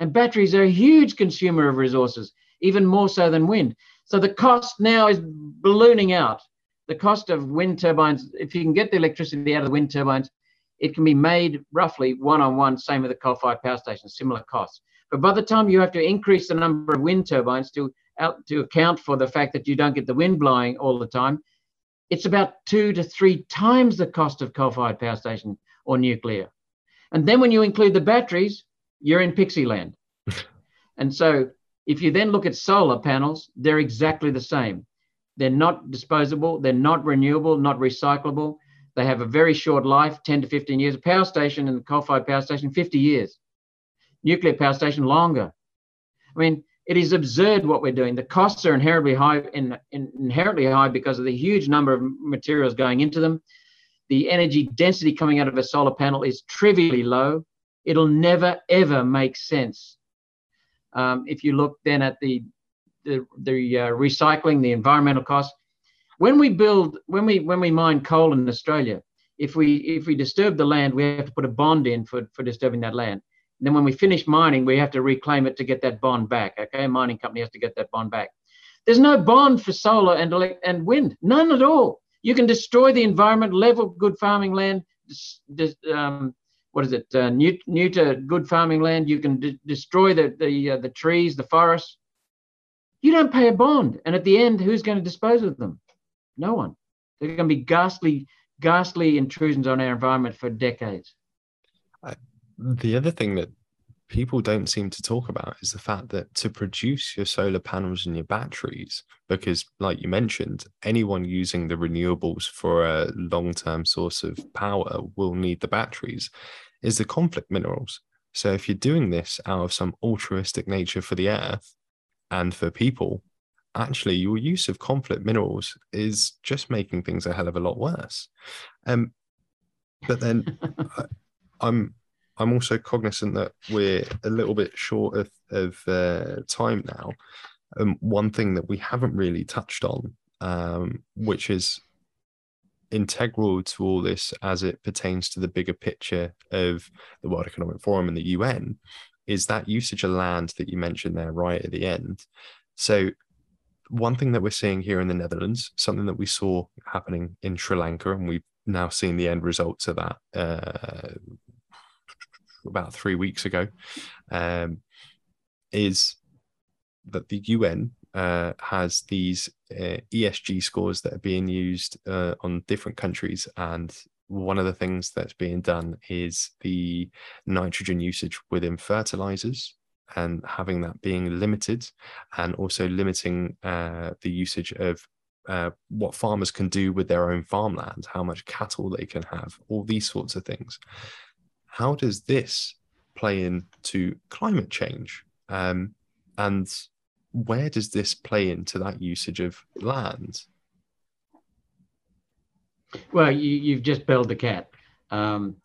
And batteries are a huge consumer of resources, even more so than wind. So the cost now is ballooning out. The cost of wind turbines, if you can get the electricity out of the wind turbines, it can be made roughly one on one, same with the coal fired power stations, similar costs. But by the time you have to increase the number of wind turbines to out to account for the fact that you don't get the wind blowing all the time, it's about two to three times the cost of coal-fired power station or nuclear. And then when you include the batteries, you're in pixie land. and so if you then look at solar panels, they're exactly the same. They're not disposable, they're not renewable, not recyclable. They have a very short life, 10 to 15 years. A power station and coal-fired power station, 50 years. Nuclear power station, longer. I mean, it is absurd what we're doing. The costs are inherently high, in, in, inherently high because of the huge number of materials going into them. The energy density coming out of a solar panel is trivially low. It'll never ever make sense. Um, if you look then at the the, the uh, recycling, the environmental costs, when we build, when we when we mine coal in Australia, if we if we disturb the land, we have to put a bond in for for disturbing that land. Then when we finish mining, we have to reclaim it to get that bond back. Okay, a mining company has to get that bond back. There's no bond for solar and and wind, none at all. You can destroy the environment, level good farming land, um, what is it, uh, neuter good farming land. You can destroy the the uh, the trees, the forests. You don't pay a bond, and at the end, who's going to dispose of them? No one. They're going to be ghastly, ghastly intrusions on our environment for decades. The other thing that people don't seem to talk about is the fact that to produce your solar panels and your batteries, because like you mentioned, anyone using the renewables for a long term source of power will need the batteries, is the conflict minerals. So if you're doing this out of some altruistic nature for the earth and for people, actually your use of conflict minerals is just making things a hell of a lot worse. Um, but then I, I'm I'm also cognizant that we're a little bit short of, of uh, time now. Um, one thing that we haven't really touched on, um, which is integral to all this as it pertains to the bigger picture of the World Economic Forum and the UN, is that usage of land that you mentioned there right at the end. So, one thing that we're seeing here in the Netherlands, something that we saw happening in Sri Lanka, and we've now seen the end results of that uh, about three weeks ago, um, is that the UN uh, has these uh, ESG scores that are being used uh, on different countries. And one of the things that's being done is the nitrogen usage within fertilizers and having that being limited and also limiting uh, the usage of uh, what farmers can do with their own farmland, how much cattle they can have, all these sorts of things how does this play into climate change? Um, and where does this play into that usage of land? Well, you, have just bailed the cat. Um,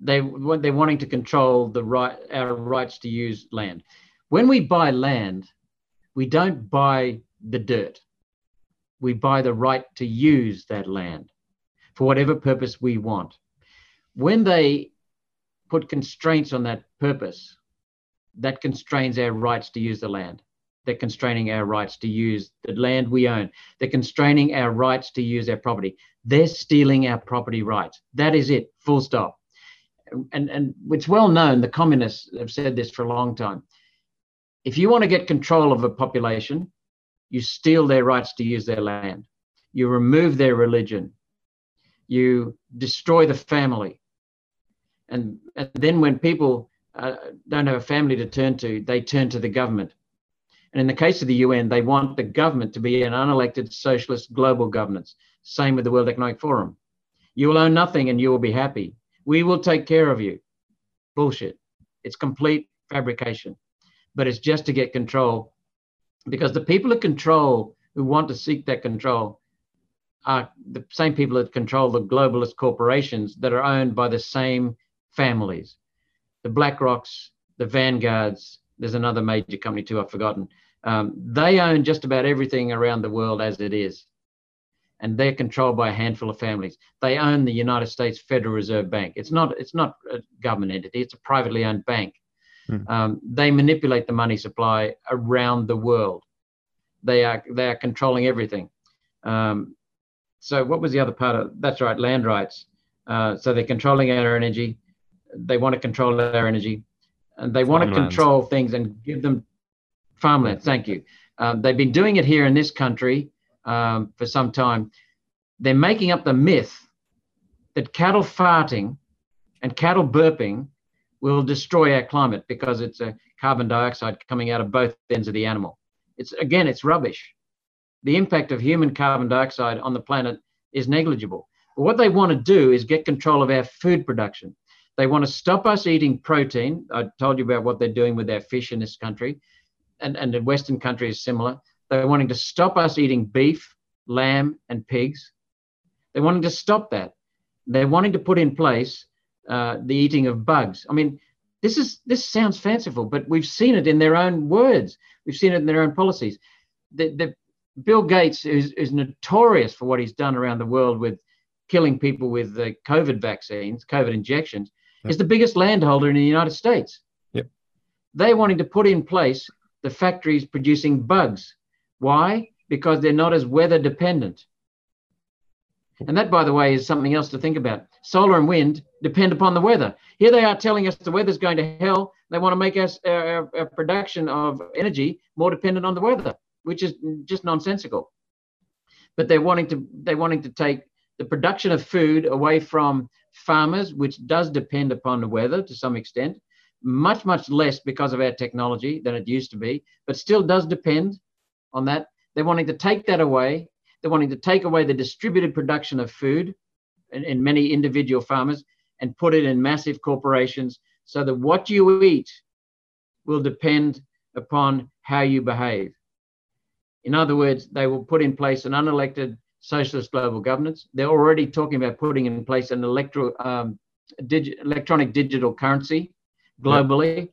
they they're wanting to control the right our rights to use land. When we buy land, we don't buy the dirt. We buy the right to use that land for whatever purpose we want when they put constraints on that purpose, that constrains our rights to use the land. They're constraining our rights to use the land we own. They're constraining our rights to use our property. They're stealing our property rights. That is it, full stop. And, and it's well known, the communists have said this for a long time. If you want to get control of a population, you steal their rights to use their land. You remove their religion. You destroy the family and, and then when people uh, don't have a family to turn to, they turn to the government. And in the case of the UN, they want the government to be an unelected socialist global governance. Same with the World Economic Forum. You will own nothing and you will be happy. We will take care of you. Bullshit. It's complete fabrication. But it's just to get control because the people who control, who want to seek that control, are the same people that control the globalist corporations that are owned by the same families. The BlackRocks, the Vanguards, there's another major company too, I've forgotten. Um, they own just about everything around the world as it is. And they're controlled by a handful of families. They own the United States Federal Reserve Bank. It's not, it's not a government entity, it's a privately owned bank. Mm. Um, they manipulate the money supply around the world. They are, they are controlling everything. Um, so what was the other part of that's right land rights uh, so they're controlling our energy they want to control their energy and they want to control things and give them farmland. Thank you. Um, they've been doing it here in this country um, for some time. They're making up the myth that cattle farting and cattle burping will destroy our climate because it's a carbon dioxide coming out of both ends of the animal. It's again, it's rubbish. The impact of human carbon dioxide on the planet is negligible. But what they want to do is get control of our food production. They want to stop us eating protein. I told you about what they're doing with their fish in this country, and, and in Western countries similar. They're wanting to stop us eating beef, lamb, and pigs. They're wanting to stop that. They're wanting to put in place uh, the eating of bugs. I mean, this is this sounds fanciful, but we've seen it in their own words. We've seen it in their own policies. The, the Bill Gates is, is notorious for what he's done around the world with killing people with the COVID vaccines, COVID injections, yep. is the biggest landholder in the United States. Yep. They're wanting to put in place the factories producing bugs. Why? Because they're not as weather dependent. And that, by the way, is something else to think about. Solar and wind depend upon the weather. Here they are telling us the weather's going to hell. They want to make us uh, our, our production of energy more dependent on the weather, which is just nonsensical. But they're wanting to they're wanting to take the production of food away from farmers, which does depend upon the weather to some extent, much much less because of our technology than it used to be, but still does depend on that. They're wanting to take that away they're wanting to take away the distributed production of food in, in many individual farmers and put it in massive corporations so that what you eat will depend upon how you behave. In other words, they will put in place an unelected socialist global governance. They're already talking about putting in place an electro, um, digi- electronic digital currency globally.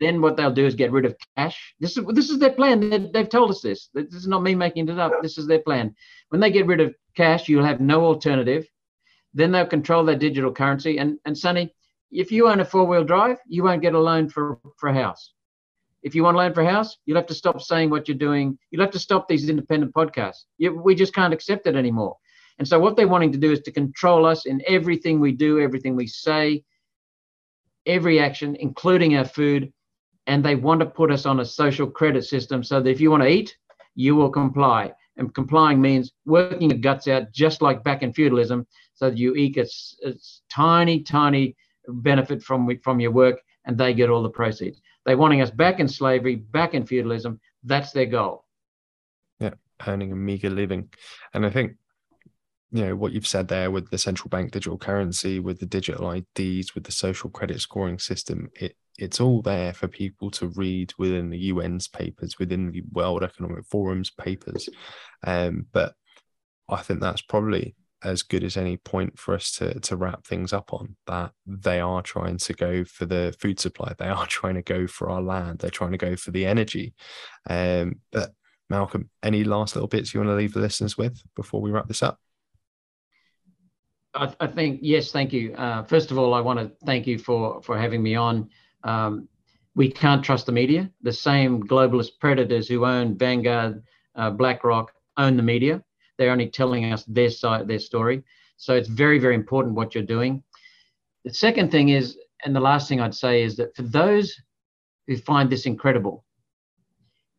Then what they'll do is get rid of cash. This is this is their plan. They, they've told us this. This is not me making it up. This is their plan. When they get rid of cash, you'll have no alternative. Then they'll control their digital currency. And and Sonny, if you own a four-wheel drive, you won't get a loan for for a house. If you want to land for a house, you'll have to stop saying what you're doing. You'll have to stop these independent podcasts. You, we just can't accept it anymore. And so what they're wanting to do is to control us in everything we do, everything we say, every action, including our food, and they want to put us on a social credit system so that if you want to eat, you will comply. And complying means working your guts out, just like back in feudalism, so that you eke a, a tiny, tiny benefit from from your work, and they get all the proceeds. They're wanting us back in slavery, back in feudalism. That's their goal. Yeah, earning a meager living, and I think you know what you've said there with the central bank digital currency with the digital ids with the social credit scoring system it it's all there for people to read within the un's papers within the world economic forum's papers um, but i think that's probably as good as any point for us to to wrap things up on that they are trying to go for the food supply they are trying to go for our land they're trying to go for the energy um, but malcolm any last little bits you want to leave the listeners with before we wrap this up I, I think yes, thank you. Uh, first of all, I want to thank you for for having me on. Um, we can't trust the media. The same globalist predators who own Vanguard, uh, BlackRock own the media. They're only telling us their side, their story. So it's very, very important what you're doing. The second thing is, and the last thing I'd say is that for those who find this incredible,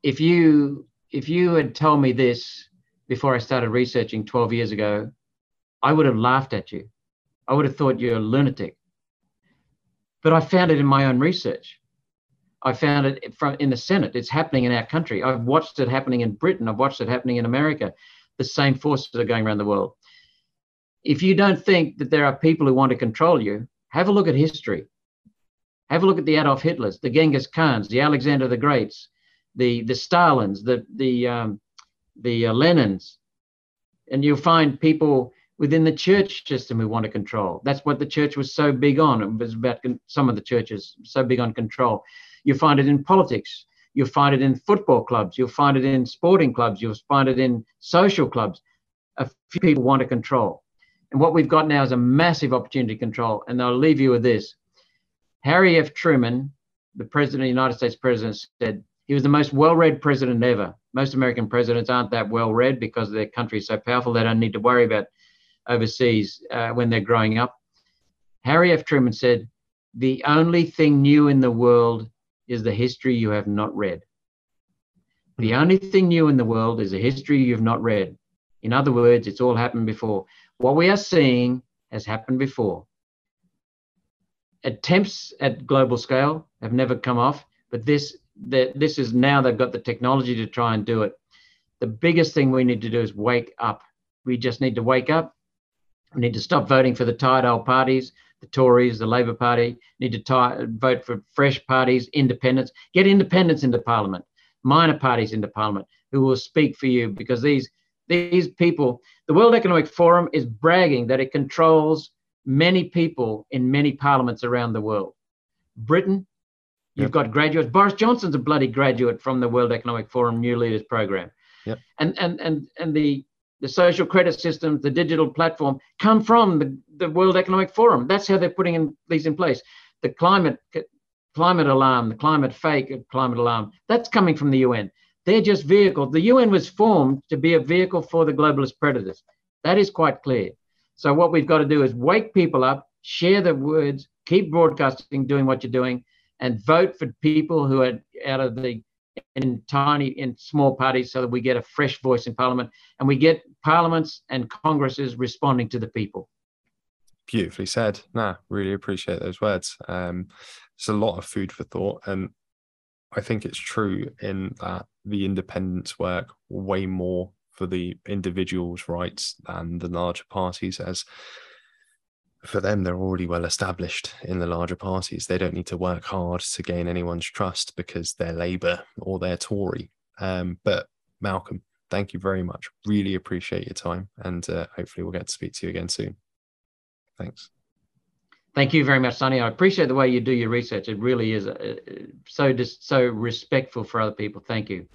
if you if you had told me this before I started researching 12 years ago, I would have laughed at you. I would have thought you're a lunatic. But I found it in my own research. I found it from in the Senate. It's happening in our country. I've watched it happening in Britain. I've watched it happening in America. The same forces are going around the world. If you don't think that there are people who want to control you, have a look at history. Have a look at the Adolf Hitlers, the Genghis Khans, the Alexander the Greats, the the Stalins, the the um, the uh, Lenins, and you'll find people within the church system who want to control. That's what the church was so big on. It was about some of the churches so big on control. You find it in politics. You'll find it in football clubs. You'll find it in sporting clubs. You'll find it in social clubs. A few people want to control. And what we've got now is a massive opportunity to control. And I'll leave you with this. Harry F. Truman, the president of the United States president, said he was the most well-read president ever. Most American presidents aren't that well-read because their country is so powerful they don't need to worry about overseas uh, when they're growing up. Harry F. Truman said, The only thing new in the world is the history you have not read. The only thing new in the world is a history you've not read. In other words, it's all happened before. What we are seeing has happened before. Attempts at global scale have never come off, but this the, this is now they've got the technology to try and do it. The biggest thing we need to do is wake up. We just need to wake up we need to stop voting for the tired old parties, the Tories, the Labor Party. Need to tie, vote for fresh parties, independents. Get independents into Parliament, minor parties into Parliament who will speak for you because these these people, the World Economic Forum is bragging that it controls many people in many parliaments around the world. Britain, you've yep. got graduates. Boris Johnson's a bloody graduate from the World Economic Forum New Leaders Program. Yep. And and and and the the social credit systems, the digital platform come from the, the World Economic Forum. That's how they're putting in, these in place. The climate climate alarm, the climate fake uh, climate alarm, that's coming from the UN. They're just vehicles. The UN was formed to be a vehicle for the globalist predators. That is quite clear. So what we've got to do is wake people up, share the words, keep broadcasting, doing what you're doing, and vote for people who are out of the in tiny in small parties so that we get a fresh voice in parliament and we get parliaments and congresses responding to the people. Beautifully said. Nah really appreciate those words. Um it's a lot of food for thought and i think it's true in that the independents work way more for the individuals rights than the larger parties as for them, they're already well established in the larger parties. They don't need to work hard to gain anyone's trust because they're Labour or they're Tory. Um, but Malcolm, thank you very much. Really appreciate your time, and uh, hopefully we'll get to speak to you again soon. Thanks. Thank you very much, Sonny. I appreciate the way you do your research. It really is uh, so just so respectful for other people. Thank you.